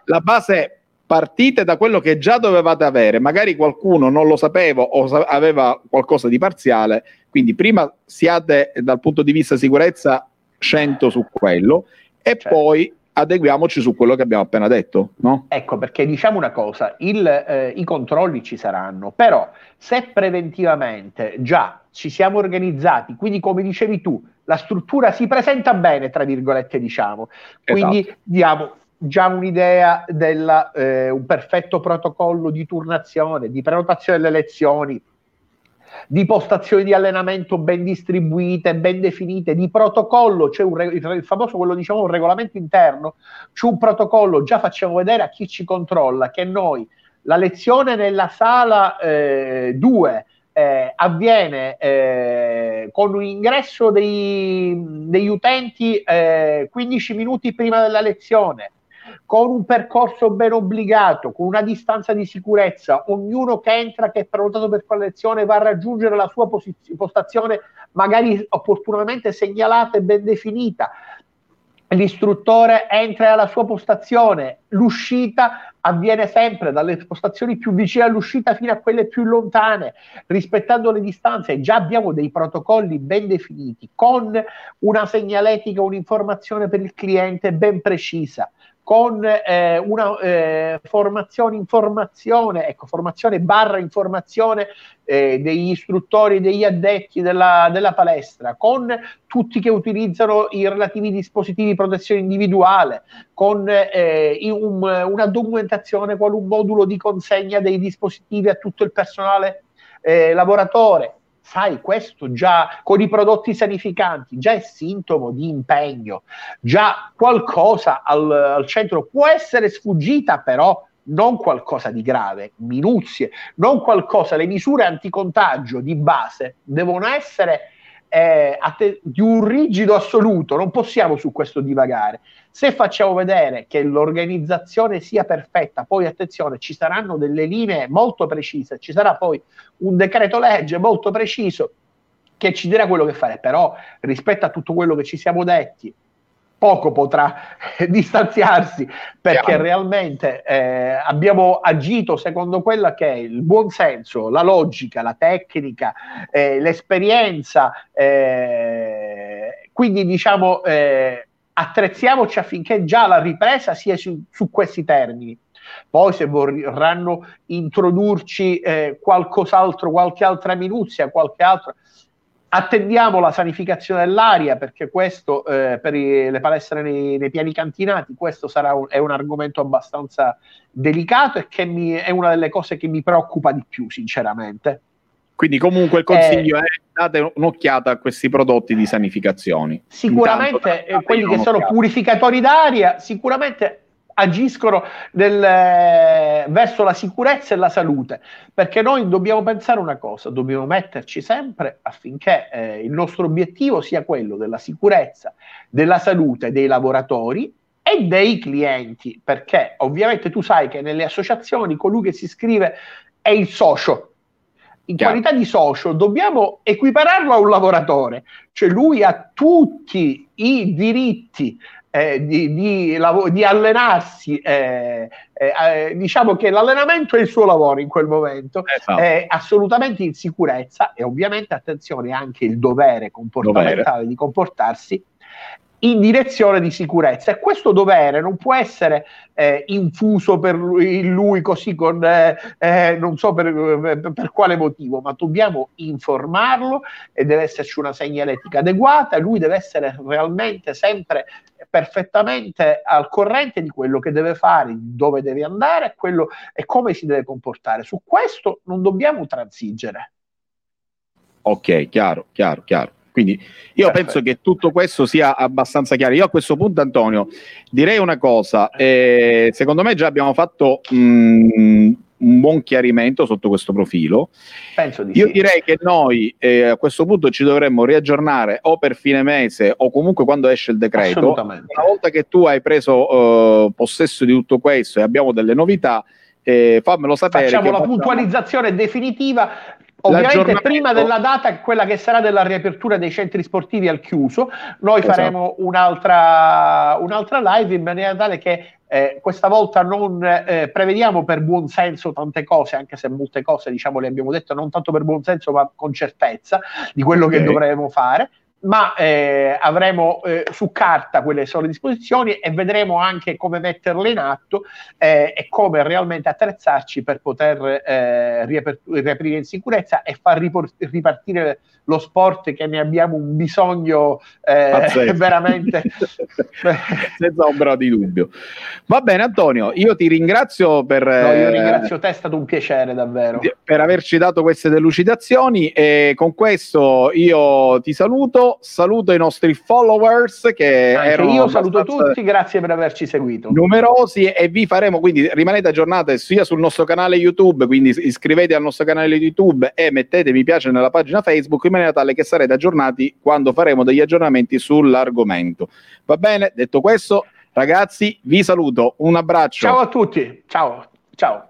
[SPEAKER 2] la base partite da quello che già dovevate avere, magari qualcuno non lo sapeva o sa- aveva qualcosa di parziale, quindi prima siate dal punto di vista sicurezza 100 su quello e certo. poi adeguiamoci su quello che abbiamo appena detto. No?
[SPEAKER 3] Ecco perché diciamo una cosa, il, eh, i controlli ci saranno, però se preventivamente già ci siamo organizzati, quindi come dicevi tu, la struttura si presenta bene, tra virgolette diciamo, quindi esatto. diamo già un'idea di eh, un perfetto protocollo di turnazione, di prenotazione delle lezioni, di postazioni di allenamento ben distribuite, ben definite, di protocollo, c'è un, il famoso quello diciamo un regolamento interno, c'è un protocollo, già facciamo vedere a chi ci controlla che noi la lezione nella sala 2 eh, eh, avviene eh, con un ingresso dei, degli utenti 15 eh, minuti prima della lezione, con un percorso ben obbligato, con una distanza di sicurezza, ognuno che entra, che è prenotato per quella lezione, va a raggiungere la sua posiz- postazione magari opportunamente segnalata e ben definita. L'istruttore entra alla sua postazione, l'uscita avviene sempre dalle postazioni più vicine all'uscita fino a quelle più lontane, rispettando le distanze. Già abbiamo dei protocolli ben definiti, con una segnaletica, un'informazione per il cliente ben precisa con eh, una eh, formazione, informazione, ecco, formazione barra informazione eh, degli istruttori, degli addetti della, della, palestra, con tutti che utilizzano i relativi dispositivi di protezione individuale, con eh, un, una documentazione, quale un modulo di consegna dei dispositivi a tutto il personale eh, lavoratore, sai, questo già con i prodotti sanificanti già è sintomo di impegno, già qualcosa al, al centro può essere sfuggita, però non qualcosa di grave, minuzie, non qualcosa, le misure anticontagio di base devono essere eh, te- di un rigido assoluto, non possiamo su questo divagare. Se facciamo vedere che l'organizzazione sia perfetta, poi attenzione, ci saranno delle linee molto precise, ci sarà poi un decreto legge molto preciso che ci dirà quello che fare, però rispetto a tutto quello che ci siamo detti, poco potrà distanziarsi perché Chiaro. realmente eh, abbiamo agito secondo quella che è il buon senso, la logica, la tecnica, eh, l'esperienza. Eh, quindi diciamo eh, attrezziamoci affinché già la ripresa sia su, su questi termini. Poi se vorranno introdurci eh, qualcos'altro, qualche altra minuzia, qualche altro, Attendiamo la sanificazione dell'aria perché questo eh, per i, le palestre nei, nei, piani cantinati, questo sarà un, è un argomento abbastanza delicato e che mi, è una delle cose che mi preoccupa di più, sinceramente.
[SPEAKER 2] Quindi comunque il consiglio eh, è date un'occhiata a questi prodotti di sanificazione.
[SPEAKER 3] Sicuramente Intanto, quelli che sono purificatori d'aria, sicuramente agiscono nel, eh, verso la sicurezza e la salute, perché noi dobbiamo pensare una cosa, dobbiamo metterci sempre affinché eh, il nostro obiettivo sia quello della sicurezza, della salute dei lavoratori e dei clienti, perché ovviamente tu sai che nelle associazioni colui che si iscrive è il socio. In Chiaro. qualità di socio dobbiamo equipararlo a un lavoratore, cioè lui ha tutti i diritti eh, di, di, di, allenarsi, eh, eh, diciamo che l'allenamento è il suo lavoro in quel momento, esatto. è assolutamente in sicurezza e ovviamente attenzione anche il dovere comportamentale dovere. di comportarsi in direzione di sicurezza e questo dovere non può essere eh, infuso per lui, lui così con eh, eh, non so per, per, per, quale motivo, ma dobbiamo informarlo e deve esserci una segnaletica adeguata, lui deve essere realmente sempre perfettamente al corrente di quello che deve fare, dove deve andare quello, e come si deve comportare. Su questo non dobbiamo transigere.
[SPEAKER 2] Ok, chiaro, chiaro, chiaro. Quindi io Perfetto. penso che tutto questo sia abbastanza chiaro. Io a questo punto, Antonio, direi una cosa. Eh, secondo me già abbiamo fatto mh, mm, un buon chiarimento sotto questo profilo. Di io sì. direi che noi eh, a questo punto ci dovremmo riaggiornare o per fine mese o comunque quando esce il decreto. Una volta che tu hai preso uh, possesso di tutto questo e abbiamo delle novità, eh, fammelo sapere.
[SPEAKER 3] Facciamo la facciamo... puntualizzazione definitiva Ovviamente prima della data, quella che sarà della riapertura dei centri sportivi al chiuso, noi esatto. faremo un'altra, un'altra live in maniera tale che eh, questa volta non eh, prevediamo per buon senso tante cose, anche se molte cose diciamo le abbiamo detto non tanto per buon senso ma con certezza di quello okay. che dovremo fare ma eh, avremo eh, su carta quelle che sono le disposizioni e vedremo anche come metterle in atto eh, e come realmente attrezzarci per poter eh, riaprire in sicurezza e far ripor- ripartire lo sport che ne abbiamo un bisogno eh, veramente
[SPEAKER 2] senza ombra di dubbio. Va bene Antonio, io ti ringrazio per...
[SPEAKER 3] No, io eh, ringrazio te, è stato un piacere davvero.
[SPEAKER 2] Per averci dato queste delucidazioni e con questo io ti saluto, saluto i nostri followers che
[SPEAKER 3] Anche io saluto tutti, grazie per averci seguito.
[SPEAKER 2] Numerosi e vi faremo, quindi rimanete aggiornati sia sul nostro canale YouTube, quindi iscrivetevi al nostro canale YouTube e mettete mi piace nella pagina Facebook maniera tale che sarete aggiornati quando faremo degli aggiornamenti sull'argomento. Va bene? Detto questo, ragazzi, vi saluto. Un abbraccio.
[SPEAKER 3] Ciao a tutti. Ciao. Ciao.